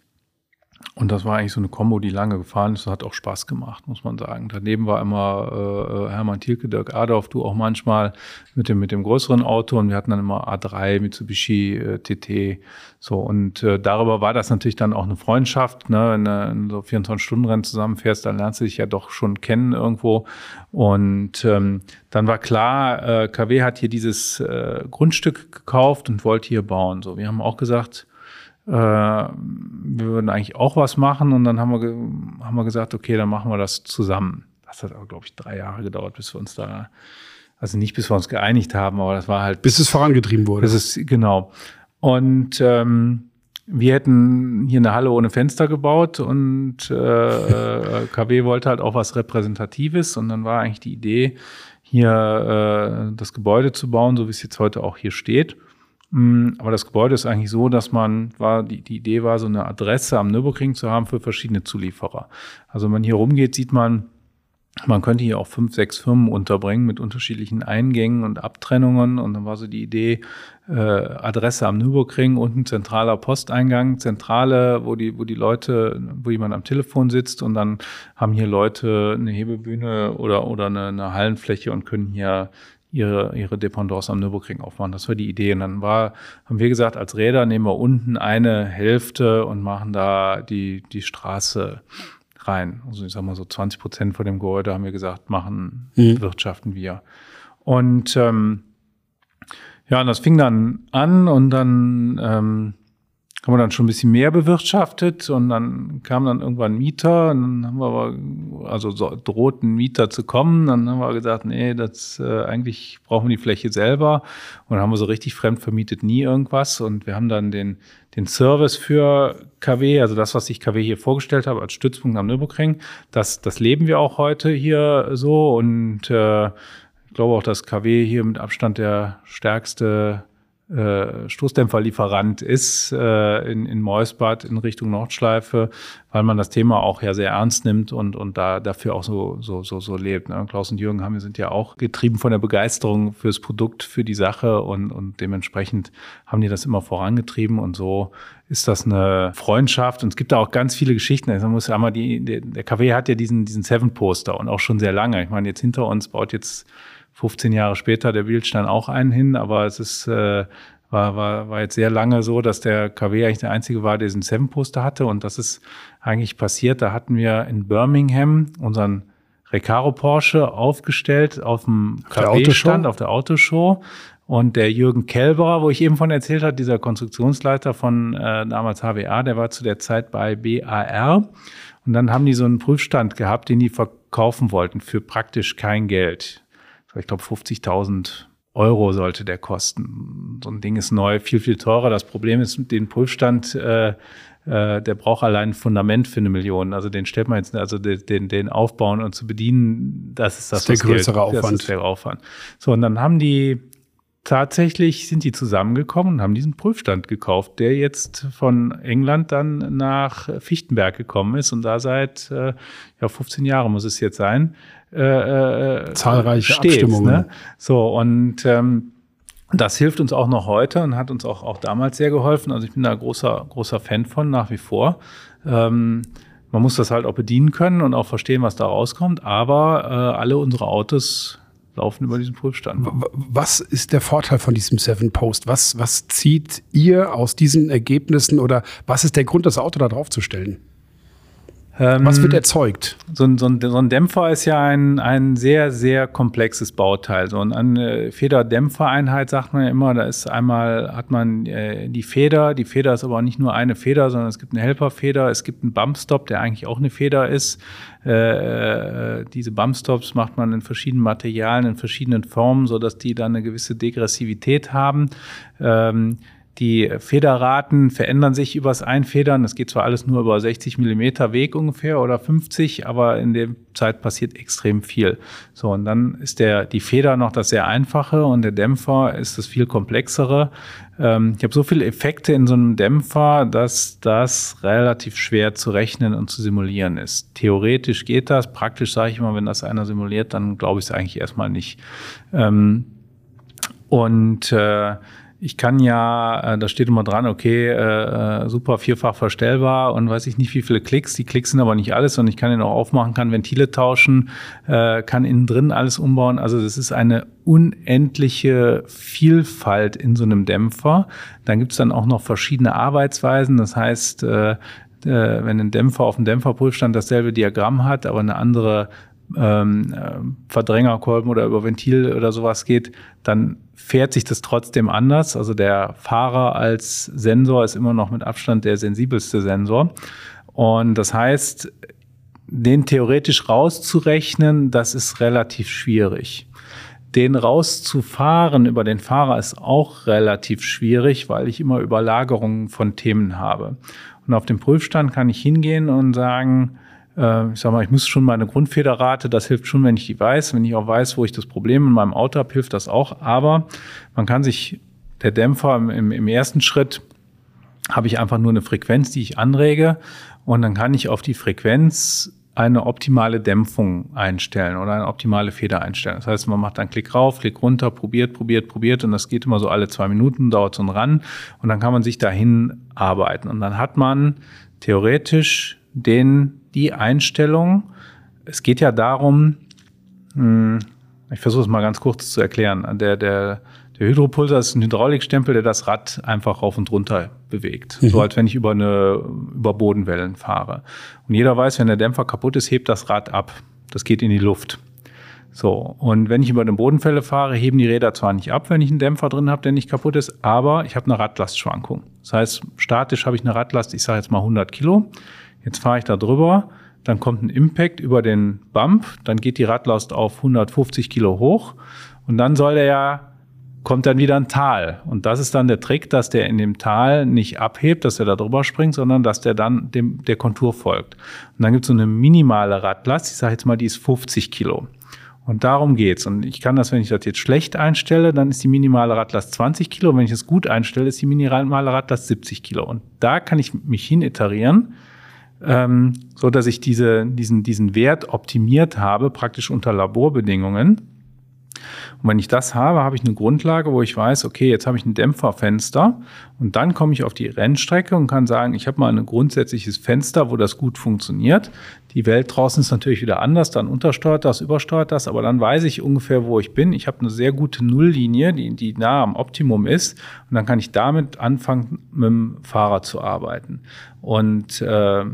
Und das war eigentlich so eine Kombo, die lange gefahren ist. Das hat auch Spaß gemacht, muss man sagen. Daneben war immer äh, Hermann Thielke, Dirk Adolf, du auch manchmal mit dem, mit dem größeren Auto. Und wir hatten dann immer A3, Mitsubishi, äh, TT. So, und äh, darüber war das natürlich dann auch eine Freundschaft. Ne? Wenn du in so 24-Stunden-Rennen zusammenfährst, dann lernst du dich ja doch schon kennen irgendwo. Und ähm, dann war klar, äh, KW hat hier dieses äh, Grundstück gekauft und wollte hier bauen. So, wir haben auch gesagt, äh, wir würden eigentlich auch was machen und dann haben wir, haben wir gesagt, okay, dann machen wir das zusammen. Das hat aber, glaube ich, drei Jahre gedauert, bis wir uns da, also nicht bis wir uns geeinigt haben, aber das war halt. Bis es vorangetrieben wurde. Bis es, genau. Und ähm, wir hätten hier eine Halle ohne Fenster gebaut und äh, (laughs) äh KW wollte halt auch was Repräsentatives und dann war eigentlich die Idee, hier äh, das Gebäude zu bauen, so wie es jetzt heute auch hier steht. Mm, aber das Gebäude ist eigentlich so, dass man war, die, die Idee war, so eine Adresse am Nürburgring zu haben für verschiedene Zulieferer. Also wenn man hier rumgeht, sieht man, man könnte hier auch fünf, sechs Firmen unterbringen mit unterschiedlichen Eingängen und Abtrennungen. Und dann war so die Idee, äh, Adresse am Nürburgring, unten zentraler Posteingang, Zentrale, wo die, wo die Leute, wo jemand am Telefon sitzt und dann haben hier Leute eine Hebebühne oder, oder eine, eine Hallenfläche und können hier ihre, ihre Dependance am Nürburgring aufmachen. Das war die Idee. Und dann war, haben wir gesagt, als Räder nehmen wir unten eine Hälfte und machen da die, die Straße rein. Also ich sag mal so 20 Prozent von dem Gebäude haben wir gesagt, machen, mhm. wirtschaften wir. Und ähm, Ja, und das fing dann an und dann ähm, haben wir dann schon ein bisschen mehr bewirtschaftet und dann kam dann irgendwann Mieter und dann haben wir aber, also so, drohten Mieter zu kommen, dann haben wir gesagt, nee, das äh, eigentlich brauchen wir die Fläche selber. Und dann haben wir so richtig fremd vermietet nie irgendwas und wir haben dann den, den Service für KW, also das, was ich KW hier vorgestellt habe als Stützpunkt am Nürburgring, das, das leben wir auch heute hier so und äh, ich glaube auch, dass KW hier mit Abstand der stärkste äh, Stoßdämpferlieferant ist äh, in, in Meusbad in Richtung Nordschleife, weil man das Thema auch ja sehr ernst nimmt und, und da dafür auch so, so, so, so lebt. Ne? Klaus und Jürgen haben, sind ja auch getrieben von der Begeisterung fürs Produkt, für die Sache und, und dementsprechend haben die das immer vorangetrieben und so ist das eine Freundschaft und es gibt da auch ganz viele Geschichten. Also man muss einmal die, der, der KW hat ja diesen, diesen Seven Poster und auch schon sehr lange. Ich meine, jetzt hinter uns baut jetzt 15 Jahre später der Bildstein auch einen hin, aber es ist, äh, war, war, war jetzt sehr lange so, dass der KW eigentlich der einzige war, der diesen Seven-Poster hatte. Und das ist eigentlich passiert. Da hatten wir in Birmingham unseren Recaro Porsche aufgestellt auf dem KW-Stand, auf der Autoshow. Und der Jürgen Kelberer, wo ich eben von erzählt habe, dieser Konstruktionsleiter von äh, damals HWA, der war zu der Zeit bei BAR. Und dann haben die so einen Prüfstand gehabt, den die verkaufen wollten für praktisch kein Geld ich glaube 50.000 Euro sollte der kosten. So ein Ding ist neu, viel, viel teurer. Das Problem ist, den Prüfstand, äh, äh, der braucht allein ein Fundament für eine Million. Also den stellt man jetzt, also den, den aufbauen und zu bedienen, das ist das, das ist der größere Geld, Aufwand. Das ist der Aufwand. So, und dann haben die tatsächlich sind die zusammengekommen und haben diesen Prüfstand gekauft, der jetzt von England dann nach Fichtenberg gekommen ist und da seit äh, ja 15 Jahren muss es jetzt sein. Äh, äh, Zahlreiche steht, Abstimmungen. Ne? So und ähm, das hilft uns auch noch heute und hat uns auch, auch damals sehr geholfen. Also ich bin da großer, großer Fan von nach wie vor. Ähm, man muss das halt auch bedienen können und auch verstehen, was da rauskommt. Aber äh, alle unsere Autos laufen über diesen Prüfstand. Was ist der Vorteil von diesem Seven Post? Was, was zieht ihr aus diesen Ergebnissen oder was ist der Grund, das Auto da drauf zu stellen? Was wird ähm, erzeugt? So ein, so, ein, so ein, Dämpfer ist ja ein, ein sehr, sehr komplexes Bauteil. So eine Federdämpfereinheit sagt man ja immer, da ist einmal, hat man äh, die Feder, die Feder ist aber nicht nur eine Feder, sondern es gibt eine Helperfeder, es gibt einen Bumpstop, der eigentlich auch eine Feder ist. Äh, äh, diese Bumpstops macht man in verschiedenen Materialien, in verschiedenen Formen, sodass die dann eine gewisse Degressivität haben. Ähm, die Federraten verändern sich übers Einfedern. Es geht zwar alles nur über 60 Millimeter Weg ungefähr oder 50, aber in der Zeit passiert extrem viel. So, und dann ist der, die Feder noch das sehr einfache und der Dämpfer ist das viel komplexere. Ähm, ich habe so viele Effekte in so einem Dämpfer, dass das relativ schwer zu rechnen und zu simulieren ist. Theoretisch geht das, praktisch sage ich immer, wenn das einer simuliert, dann glaube ich es eigentlich erstmal nicht. Ähm, und äh, ich kann ja, äh, da steht immer dran, okay, äh, äh, super vierfach verstellbar und weiß ich nicht, wie viele Klicks. Die Klicks sind aber nicht alles und ich kann ihn auch aufmachen, kann Ventile tauschen, äh, kann innen drin alles umbauen. Also das ist eine unendliche Vielfalt in so einem Dämpfer. Dann gibt's dann auch noch verschiedene Arbeitsweisen. Das heißt, äh, äh wenn ein Dämpfer auf dem Dämpferprüfstand dasselbe Diagramm hat, aber eine andere ähm, äh, Verdrängerkolben oder über Ventil oder sowas geht, dann fährt sich das trotzdem anders. Also der Fahrer als Sensor ist immer noch mit Abstand der sensibelste Sensor. Und das heißt, den theoretisch rauszurechnen, das ist relativ schwierig. Den rauszufahren über den Fahrer ist auch relativ schwierig, weil ich immer Überlagerungen von Themen habe. Und auf dem Prüfstand kann ich hingehen und sagen, äh, ich sag mal, ich muss schon meine Grundfederrate, das hilft schon, wenn ich die weiß. Wenn ich auch weiß, wo ich das Problem in meinem Auto habe, hilft das auch. Aber man kann sich, der Dämpfer im, im ersten Schritt habe ich einfach nur eine Frequenz, die ich anrege und dann kann ich auf die Frequenz eine optimale Dämpfung einstellen oder eine optimale Feder einstellen. Das heißt, man macht einen Klick rauf, Klick runter, probiert, probiert, probiert und das geht immer so alle zwei Minuten, dauert so ein Ran und dann kann man sich dahin arbeiten und dann hat man theoretisch den die Einstellung. Es geht ja darum, hm, ich versuche es mal ganz kurz zu erklären. Der, der, der Hydropulsar ist ein Hydraulikstempel, der das Rad einfach rauf und runter bewegt. Mhm. So als wenn ich über eine, über Bodenwellen fahre. Und jeder weiß, wenn der Dämpfer kaputt ist, hebt das Rad ab. Das geht in die Luft. So, und wenn ich über den Bodenfälle fahre, heben die Räder zwar nicht ab, wenn ich einen Dämpfer drin habe, der nicht kaputt ist, aber ich habe eine Radlastschwankung. Das heißt, statisch habe ich eine Radlast, ich sage jetzt mal 100 Kilo. Jetzt fahre ich da drüber, dann kommt ein Impact über den Bump, dann geht die Radlast auf 150 Kilo hoch und dann soll der ja kommt dann wieder ein Tal. Und das ist dann der Trick, dass der in dem Tal nicht abhebt, dass er da drüber springt, sondern dass der dann dem, der Kontur folgt. Und dann gibt es so eine minimale Radlast, ich sage jetzt mal, die ist 50 Kilo. Und darum geht's. Und ich kann das, wenn ich das jetzt schlecht einstelle, dann ist die minimale Radlast 20 Kilo. Und wenn ich es gut einstelle, ist die minimale Radlast 70 Kilo. Und da kann ich mich hin iterieren, ähm, so dass ich diese, diesen, diesen Wert optimiert habe, praktisch unter Laborbedingungen. Und wenn ich das habe, habe ich eine Grundlage, wo ich weiß, okay, jetzt habe ich ein Dämpferfenster und dann komme ich auf die Rennstrecke und kann sagen, ich habe mal ein grundsätzliches Fenster, wo das gut funktioniert. Die Welt draußen ist natürlich wieder anders, dann untersteuert das, übersteuert das, aber dann weiß ich ungefähr, wo ich bin. Ich habe eine sehr gute Nulllinie, die, die nah am Optimum ist und dann kann ich damit anfangen, mit dem Fahrer zu arbeiten. Und äh,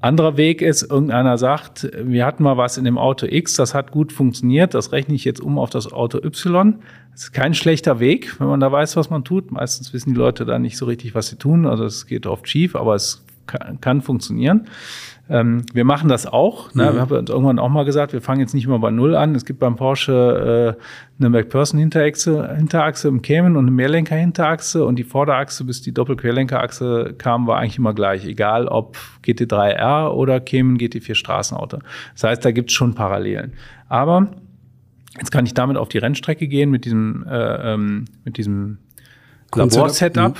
anderer Weg ist, irgendeiner sagt, wir hatten mal was in dem Auto X, das hat gut funktioniert, das rechne ich jetzt um auf das Auto Y. Das ist kein schlechter Weg, wenn man da weiß, was man tut. Meistens wissen die Leute da nicht so richtig, was sie tun. Also es geht oft schief, aber es kann, kann funktionieren. Ähm, wir machen das auch. Ne? Mhm. Wir haben uns irgendwann auch mal gesagt, wir fangen jetzt nicht immer bei Null an. Es gibt beim Porsche äh, eine McPherson-Hinterachse Hinterachse im Cayman und eine Mehrlenker-Hinterachse und die Vorderachse bis die Doppelquerlenkerachse kam, war eigentlich immer gleich, egal ob GT3R oder Cayman GT4 Straßenauto. Das heißt, da gibt es schon Parallelen. Aber jetzt kann ich damit auf die Rennstrecke gehen mit diesem, äh, ähm, mit diesem Labor-Setup.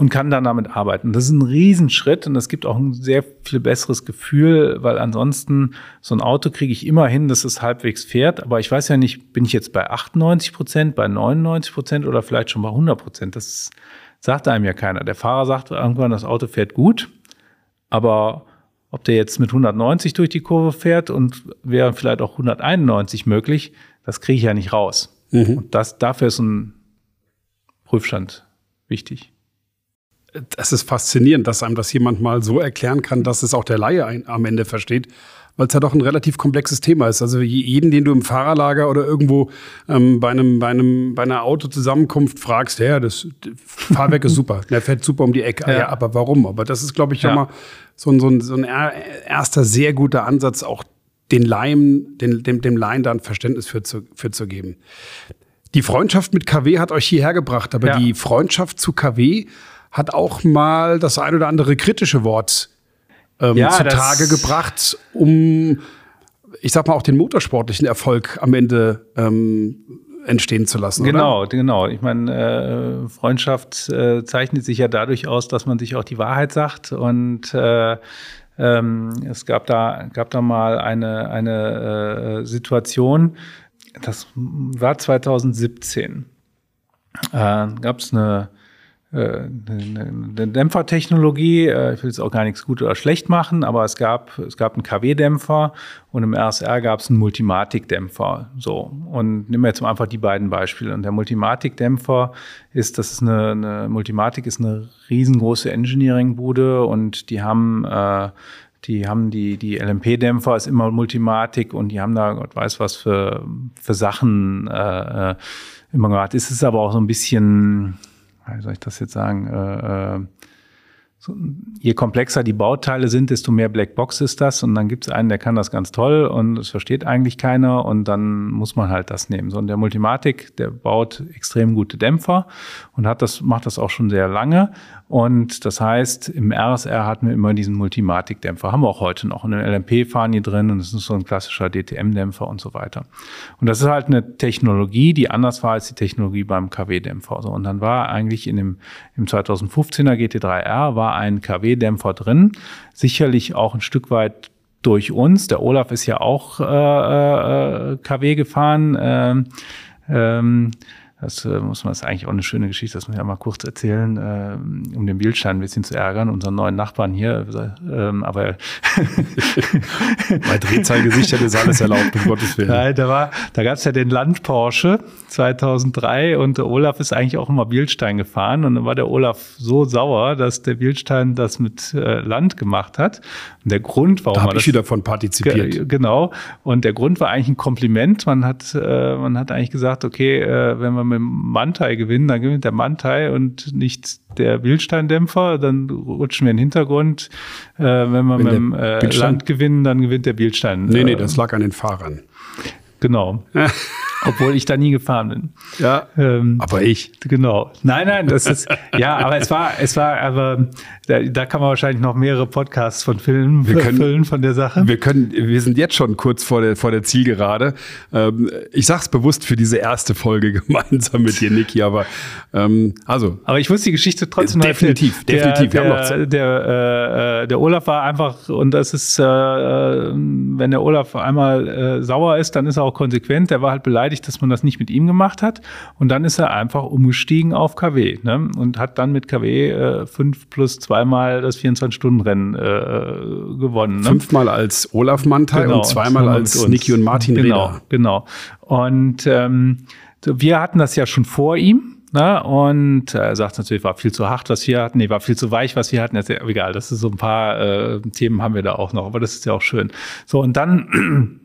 Und kann dann damit arbeiten. Das ist ein Riesenschritt und es gibt auch ein sehr viel besseres Gefühl, weil ansonsten so ein Auto kriege ich immer hin, dass es halbwegs fährt. Aber ich weiß ja nicht, bin ich jetzt bei 98 Prozent, bei 99 Prozent oder vielleicht schon bei 100 Prozent. Das sagt einem ja keiner. Der Fahrer sagt irgendwann, das Auto fährt gut, aber ob der jetzt mit 190 durch die Kurve fährt und wäre vielleicht auch 191 möglich, das kriege ich ja nicht raus. Mhm. Und das, dafür ist ein Prüfstand wichtig das ist faszinierend, dass einem das jemand mal so erklären kann, dass es auch der Laie ein, am Ende versteht, weil es ja doch ein relativ komplexes Thema ist. Also jeden, den du im Fahrerlager oder irgendwo ähm, bei, einem, bei, einem, bei einer Autozusammenkunft fragst, ja, das Fahrwerk ist (laughs) super, der fährt super um die Ecke. Ja. ja aber warum? Aber das ist, glaube ich, ja. mal so ein, so, ein, so ein erster sehr guter Ansatz, auch den Laien, den, dem, dem Laien da ein Verständnis für zu, für zu geben. Die Freundschaft mit KW hat euch hierher gebracht, aber ja. die Freundschaft zu KW hat auch mal das ein oder andere kritische Wort ähm, ja, zutage gebracht, um, ich sag mal, auch den motorsportlichen Erfolg am Ende ähm, entstehen zu lassen. Genau, oder? genau. Ich meine, äh, Freundschaft äh, zeichnet sich ja dadurch aus, dass man sich auch die Wahrheit sagt und äh, ähm, es gab da, gab da mal eine, eine äh, Situation, das war 2017. Äh, gab es eine eine Dämpfertechnologie. Äh, ich will jetzt auch gar nichts gut oder schlecht machen, aber es gab, es gab einen KW-Dämpfer und im RSR gab es einen Multimatik-Dämpfer. So. Und nehmen wir jetzt einfach die beiden Beispiele. Und der Multimatik-Dämpfer ist, das ist eine, eine Multimatik ist eine riesengroße Engineering-Bude und die haben äh, die haben die, die LMP-Dämpfer ist immer Multimatik und die haben da Gott weiß was für, für Sachen äh, immer gemacht. Es aber auch so ein bisschen, wie soll ich das jetzt sagen, äh, äh, so, je komplexer die Bauteile sind, desto mehr Blackbox ist das. Und dann gibt es einen, der kann das ganz toll und es versteht eigentlich keiner und dann muss man halt das nehmen. So, und der Multimatik, der baut extrem gute Dämpfer und hat das, macht das auch schon sehr lange. Und das heißt, im RSR hatten wir immer diesen Multimatik-Dämpfer. Haben wir auch heute noch. Und in LMP fahren die drin und es ist so ein klassischer DTM-Dämpfer und so weiter. Und das ist halt eine Technologie, die anders war als die Technologie beim KW-Dämpfer. und dann war eigentlich in dem, im 2015er GT3R war ein KW-Dämpfer drin. Sicherlich auch ein Stück weit durch uns. Der Olaf ist ja auch äh, äh, KW gefahren. Ähm, ähm, das äh, muss man, das ist eigentlich auch eine schöne Geschichte, das muss ich ja mal kurz erzählen, äh, um den Bildstein ein bisschen zu ärgern, unseren neuen Nachbarn hier. Ähm, aber bei Drehzahlgesichtern ist alles erlaubt, um Gottes Willen. Nein, da war, da gab es ja den Land Porsche 2003 und der Olaf ist eigentlich auch immer Bildstein gefahren und dann war der Olaf so sauer, dass der Bildstein das mit äh, Land gemacht hat. Und der Grund, warum da man ich wieder von partizipiert. Genau. Und der Grund war eigentlich ein Kompliment. Man hat, äh, man hat eigentlich gesagt, okay, äh, wenn wir mit dem Mantai gewinnen, dann gewinnt der Mantai und nicht der Wildsteindämpfer. Dann rutschen wir in den Hintergrund. Äh, wenn wir wenn mit dem äh, Land gewinnen, dann gewinnt der Wildstein. Nee, nee, das lag an den Fahrern. Genau. (laughs) Obwohl ich da nie gefahren bin. Ja. Ähm, aber ich. Genau. Nein, nein, das ist, ja, aber es war, es war, aber da, da kann man wahrscheinlich noch mehrere Podcasts von Filmen wir können, füllen von der Sache. Wir können, wir sind jetzt schon kurz vor der, vor der Zielgerade. Ähm, ich sag's bewusst für diese erste Folge (laughs) gemeinsam mit dir, Niki, aber, ähm, also. Aber ich muss die Geschichte trotzdem definitiv, der, definitiv. Der, der, der, äh, der Olaf war einfach, und das ist, äh, wenn der Olaf einmal äh, sauer ist, dann ist er auch konsequent. Der war halt beleidigt dass man das nicht mit ihm gemacht hat. Und dann ist er einfach umgestiegen auf KW ne? und hat dann mit KW äh, fünf plus zweimal das 24-Stunden-Rennen äh, gewonnen. Ne? Fünfmal als Olaf Mantai genau, und zweimal als Niki und Martin Genau, Reda. genau. Und ähm, wir hatten das ja schon vor ihm. Ne? Und er sagt natürlich, war viel zu hart, was wir hatten. Nee, war viel zu weich, was wir hatten. Jetzt, egal, das ist so ein paar äh, Themen haben wir da auch noch, aber das ist ja auch schön. So, und dann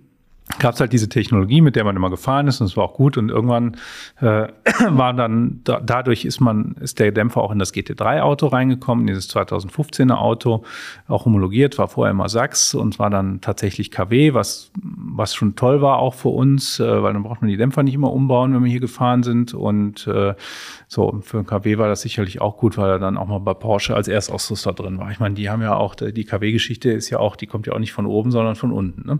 gab es halt diese Technologie, mit der man immer gefahren ist und es war auch gut und irgendwann äh, (clears throat) war dann da, dadurch ist man ist der Dämpfer auch in das GT3 Auto reingekommen, in dieses 2015er Auto, auch homologiert, war vorher immer Sachs und war dann tatsächlich KW, was was schon toll war auch für uns, äh, weil dann braucht man die Dämpfer nicht immer umbauen, wenn wir hier gefahren sind und äh, so für einen KW war das sicherlich auch gut, weil er dann auch mal bei Porsche als Erstausrüster drin war. Ich meine, die haben ja auch die KW Geschichte ist ja auch, die kommt ja auch nicht von oben, sondern von unten ne?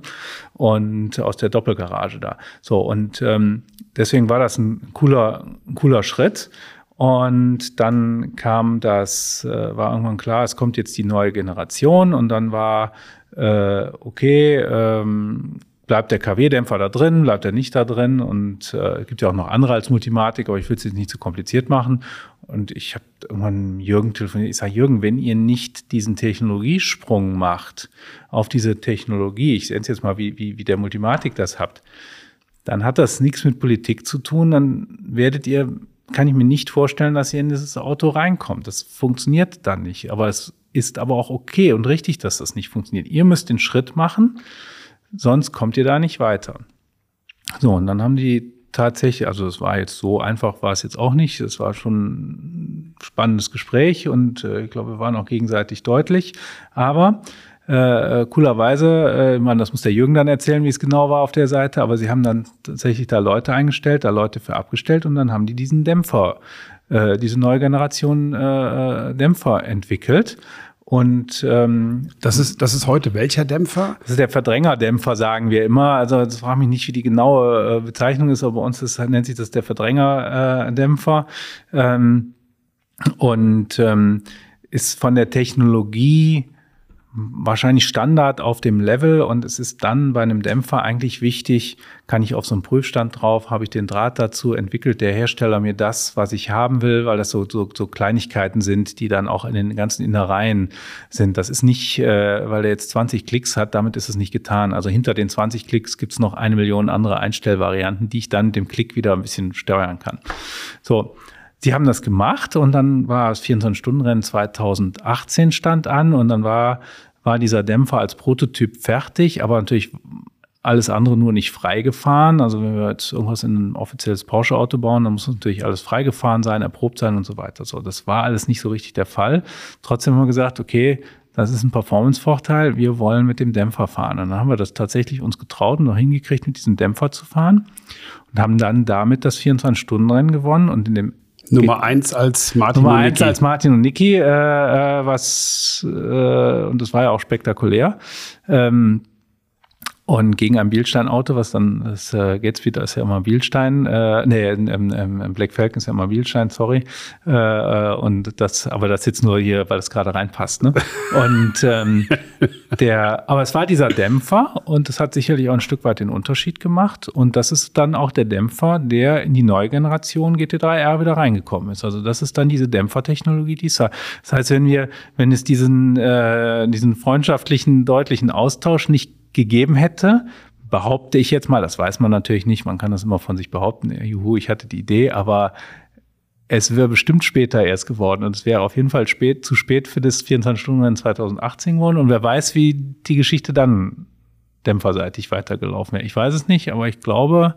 und aus der Doppelgarage da. So, und ähm, deswegen war das ein cooler, ein cooler Schritt. Und dann kam das, äh, war irgendwann klar, es kommt jetzt die neue Generation und dann war, äh, okay, ähm, bleibt der KW-Dämpfer da drin, bleibt er nicht da drin und äh, gibt ja auch noch andere als Multimatik, aber ich will es jetzt nicht zu kompliziert machen. Und ich habe irgendwann Jürgen telefoniert. Ich sage, Jürgen, wenn ihr nicht diesen Technologiesprung macht auf diese Technologie, ich sehe jetzt mal, wie, wie, wie der Multimatik das habt, dann hat das nichts mit Politik zu tun. Dann werdet ihr, kann ich mir nicht vorstellen, dass ihr in dieses Auto reinkommt. Das funktioniert dann nicht. Aber es ist aber auch okay und richtig, dass das nicht funktioniert. Ihr müsst den Schritt machen, sonst kommt ihr da nicht weiter. So, und dann haben die tatsächlich, also es war jetzt so einfach, war es jetzt auch nicht. Es war schon ein spannendes Gespräch und äh, ich glaube, wir waren auch gegenseitig deutlich. Aber äh, coolerweise, äh, man, das muss der Jürgen dann erzählen, wie es genau war auf der Seite, aber sie haben dann tatsächlich da Leute eingestellt, da Leute für abgestellt und dann haben die diesen Dämpfer, äh, diese neue Generation äh, äh Dämpfer entwickelt. Und ähm, das ist das ist heute welcher Dämpfer? Das ist der Verdrängerdämpfer, sagen wir immer. Also das frage mich nicht, wie die genaue äh, Bezeichnung ist, aber bei uns ist, nennt sich das der Verdrängerdämpfer. Ähm, und ähm, ist von der Technologie wahrscheinlich Standard auf dem Level und es ist dann bei einem Dämpfer eigentlich wichtig, kann ich auf so einen Prüfstand drauf, habe ich den Draht dazu, entwickelt der Hersteller mir das, was ich haben will, weil das so, so, so Kleinigkeiten sind, die dann auch in den ganzen Innereien sind. Das ist nicht, äh, weil er jetzt 20 Klicks hat, damit ist es nicht getan. Also hinter den 20 Klicks gibt es noch eine Million andere Einstellvarianten, die ich dann dem Klick wieder ein bisschen steuern kann. So, Sie haben das gemacht und dann war das 24-Stunden-Rennen 2018 stand an und dann war, war dieser Dämpfer als Prototyp fertig, aber natürlich alles andere nur nicht freigefahren. Also wenn wir jetzt irgendwas in ein offizielles Porsche-Auto bauen, dann muss natürlich alles freigefahren sein, erprobt sein und so weiter. So, das war alles nicht so richtig der Fall. Trotzdem haben wir gesagt, okay, das ist ein Performance-Vorteil. Wir wollen mit dem Dämpfer fahren. Und dann haben wir das tatsächlich uns getraut und noch hingekriegt, mit diesem Dämpfer zu fahren und haben dann damit das 24-Stunden-Rennen gewonnen. Und in dem Nummer eins als Martin Nummer und Niki. eins als Martin und Niki, äh, äh, was äh, und das war ja auch spektakulär. Ähm, Und gegen ein Bielstein-Auto, was dann, das äh, Gatespeed ist ja immer Bielstein, äh, nee, ähm, ähm, Black Falcon ist ja immer Bielstein, sorry. Äh, äh, und das, aber das jetzt nur hier, weil das gerade reinpasst, ne? (laughs) Und ähm, der, aber es war dieser Dämpfer und das hat sicherlich auch ein Stück weit den Unterschied gemacht. Und das ist dann auch der Dämpfer, der in die neue Generation GT3R wieder reingekommen ist. Also das ist dann diese Dämpfertechnologie, die es hat. Das heißt, wenn wir, wenn es diesen, äh, diesen freundschaftlichen, deutlichen Austausch nicht gegeben hätte, behaupte ich jetzt mal, das weiß man natürlich nicht, man kann das immer von sich behaupten, juhu, ich hatte die Idee, aber es wäre bestimmt später erst geworden und es wäre auf jeden Fall spät, zu spät für das 24-Stunden-Rennen 2018 geworden und wer weiß, wie die Geschichte dann dämpferseitig weitergelaufen wäre. Ich weiß es nicht, aber ich glaube,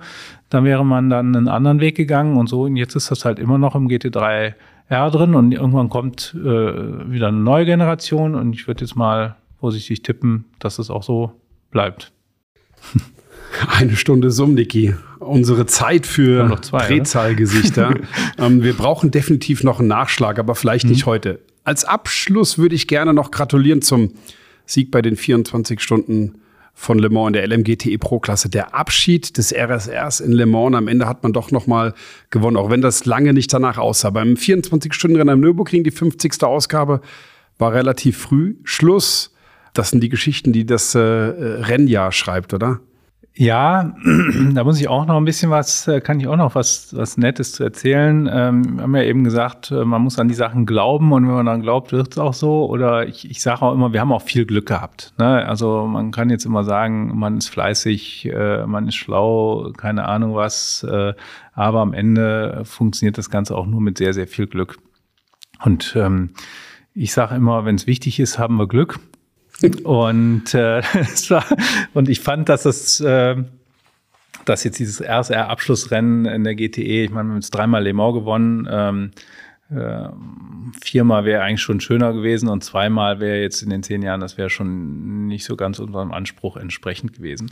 da wäre man dann einen anderen Weg gegangen und so und jetzt ist das halt immer noch im GT3 R drin und irgendwann kommt äh, wieder eine neue Generation und ich würde jetzt mal vorsichtig tippen, dass es auch so bleibt. (laughs) Eine Stunde Summ, Niki. Unsere Zeit für Drehzahlgesichter. (laughs) ähm, wir brauchen definitiv noch einen Nachschlag, aber vielleicht mhm. nicht heute. Als Abschluss würde ich gerne noch gratulieren zum Sieg bei den 24 Stunden von Le Mans in der LMGTE Pro-Klasse. Der Abschied des RSRs in Le Mans. Am Ende hat man doch noch mal gewonnen, auch wenn das lange nicht danach aussah. Beim 24-Stunden-Rennen am Nürburgring, die 50. Ausgabe, war relativ früh Schluss. Das sind die Geschichten, die das äh, Rennjahr schreibt, oder? Ja, (clears throat) da muss ich auch noch ein bisschen was, äh, kann ich auch noch was, was Nettes zu erzählen. Ähm, wir haben ja eben gesagt, äh, man muss an die Sachen glauben und wenn man dann glaubt, wird es auch so. Oder ich, ich sage auch immer, wir haben auch viel Glück gehabt. Ne? Also man kann jetzt immer sagen, man ist fleißig, äh, man ist schlau, keine Ahnung was. Äh, aber am Ende funktioniert das Ganze auch nur mit sehr, sehr viel Glück. Und ähm, ich sage immer, wenn es wichtig ist, haben wir Glück und, äh, (laughs) war, und ich fand, dass das, äh, dass jetzt dieses RSR-Abschlussrennen in der GTE, ich meine, wir haben jetzt dreimal Le Mans gewonnen, ähm, äh, viermal wäre eigentlich schon schöner gewesen und zweimal wäre jetzt in den zehn Jahren, das wäre schon nicht so ganz unserem Anspruch entsprechend gewesen.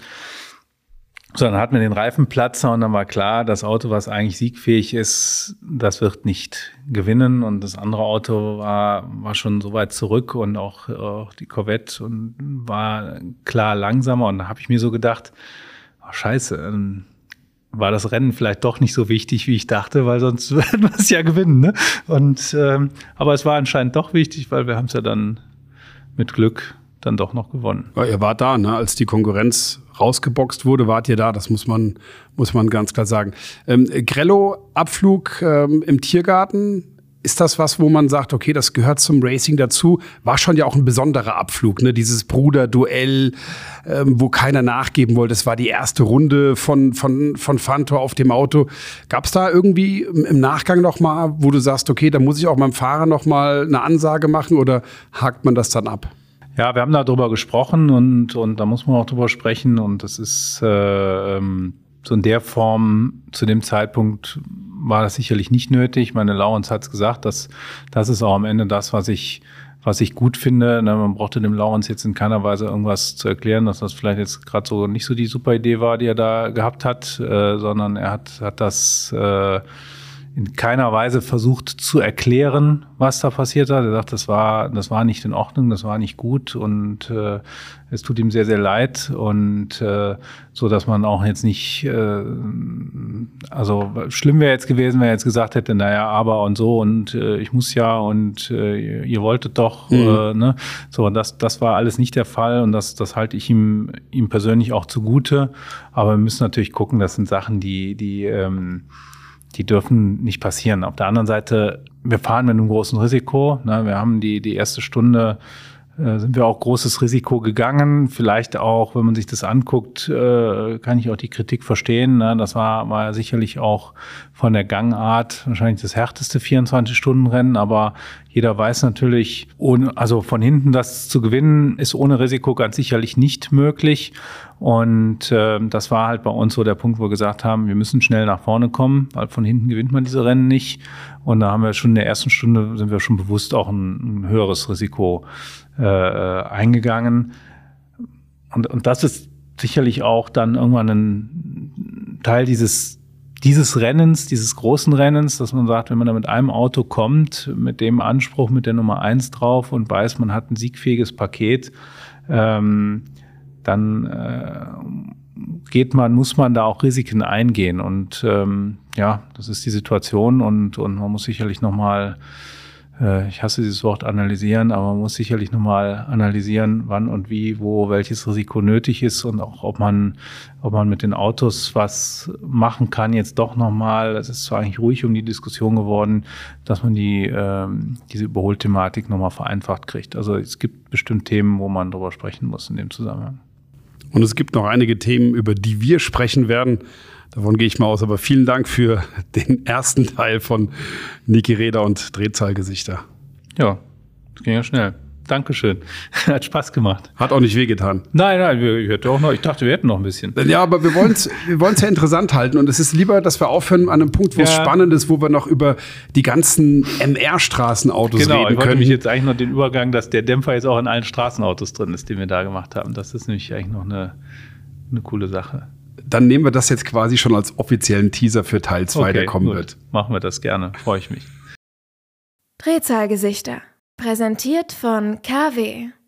So, dann hatten wir den Reifenplatzer und dann war klar, das Auto, was eigentlich siegfähig ist, das wird nicht gewinnen. Und das andere Auto war, war schon so weit zurück und auch, auch die Corvette und war klar langsamer. Und da habe ich mir so gedacht, oh, scheiße, ähm, war das Rennen vielleicht doch nicht so wichtig, wie ich dachte, weil sonst (laughs) würden wir es ja gewinnen. Ne? Und ähm, aber es war anscheinend doch wichtig, weil wir haben es ja dann mit Glück dann doch noch gewonnen. Ja, ihr wart da, ne? als die Konkurrenz rausgeboxt wurde, wart ihr da. Das muss man, muss man ganz klar sagen. Ähm, Grello-Abflug ähm, im Tiergarten. Ist das was, wo man sagt, okay, das gehört zum Racing dazu? War schon ja auch ein besonderer Abflug, ne? Dieses Bruder-Duell, ähm, wo keiner nachgeben wollte. Das war die erste Runde von, von, von Fantor auf dem Auto. Gab es da irgendwie im Nachgang noch mal, wo du sagst, okay, da muss ich auch meinem Fahrer noch mal eine Ansage machen oder hakt man das dann ab? Ja, wir haben darüber gesprochen und, und da muss man auch drüber sprechen. Und das ist äh, ähm, so in der Form zu dem Zeitpunkt war das sicherlich nicht nötig. Meine Lawrence hat es gesagt, dass das ist auch am Ende das, was ich was ich gut finde. Ne, man brauchte dem Lawrence jetzt in keiner Weise irgendwas zu erklären, dass das vielleicht jetzt gerade so nicht so die super Idee war, die er da gehabt hat, äh, sondern er hat, hat das äh, in keiner Weise versucht zu erklären, was da passiert hat. Er sagt, das war, das war nicht in Ordnung, das war nicht gut und äh, es tut ihm sehr, sehr leid und äh, so, dass man auch jetzt nicht, äh, also schlimm wäre jetzt gewesen, wenn er jetzt gesagt hätte, naja, aber und so und äh, ich muss ja und äh, ihr wolltet doch, mhm. äh, ne? So, und das, das war alles nicht der Fall und das, das halte ich ihm, ihm persönlich auch zugute. Aber wir müssen natürlich gucken, das sind Sachen, die, die ähm, die dürfen nicht passieren. Auf der anderen Seite, wir fahren mit einem großen Risiko. Ne? Wir haben die, die erste Stunde sind wir auch großes Risiko gegangen. Vielleicht auch, wenn man sich das anguckt, äh, kann ich auch die Kritik verstehen. Ne? Das war, war sicherlich auch von der Gangart wahrscheinlich das härteste 24-Stunden-Rennen, aber jeder weiß natürlich, ohne, also von hinten das zu gewinnen, ist ohne Risiko ganz sicherlich nicht möglich. Und äh, das war halt bei uns so der Punkt, wo wir gesagt haben, wir müssen schnell nach vorne kommen, weil von hinten gewinnt man diese Rennen nicht. Und da haben wir schon in der ersten Stunde sind wir schon bewusst auch ein, ein höheres Risiko äh, eingegangen. Und, und das ist sicherlich auch dann irgendwann ein Teil dieses, dieses Rennens, dieses großen Rennens, dass man sagt, wenn man da mit einem Auto kommt, mit dem Anspruch, mit der Nummer eins drauf und weiß, man hat ein siegfähiges Paket, ähm, dann äh, geht man, muss man da auch Risiken eingehen. Und ähm, ja, das ist die Situation und, und man muss sicherlich nochmal äh, ich hasse dieses Wort analysieren, aber man muss sicherlich nochmal analysieren, wann und wie, wo welches Risiko nötig ist und auch, ob man, ob man mit den Autos was machen kann, jetzt doch nochmal, es ist zwar eigentlich ruhig um die Diskussion geworden, dass man die, ähm, diese Überholthematik nochmal vereinfacht kriegt. Also es gibt bestimmt Themen, wo man drüber sprechen muss in dem Zusammenhang. Und es gibt noch einige Themen, über die wir sprechen werden. Davon gehe ich mal aus. Aber vielen Dank für den ersten Teil von Niki Reda und Drehzahlgesichter. Ja, das ging ja schnell. Dankeschön. (laughs) Hat Spaß gemacht. Hat auch nicht wehgetan. Nein, nein, ich, hätte auch noch, ich dachte, wir hätten noch ein bisschen. Ja, aber wir wollen es wir wollen's ja interessant halten. Und es ist lieber, dass wir aufhören an einem Punkt, wo es spannend ist, wo wir noch über die ganzen MR-Straßenautos genau, reden ich wollte können. mich jetzt eigentlich noch den Übergang, dass der Dämpfer jetzt auch in allen Straßenautos drin ist, den wir da gemacht haben. Das ist nämlich eigentlich noch eine, eine coole Sache. Dann nehmen wir das jetzt quasi schon als offiziellen Teaser für Teil 2, der kommen gut. wird. Machen wir das gerne. Freue ich mich. Drehzahlgesichter. Präsentiert von KW.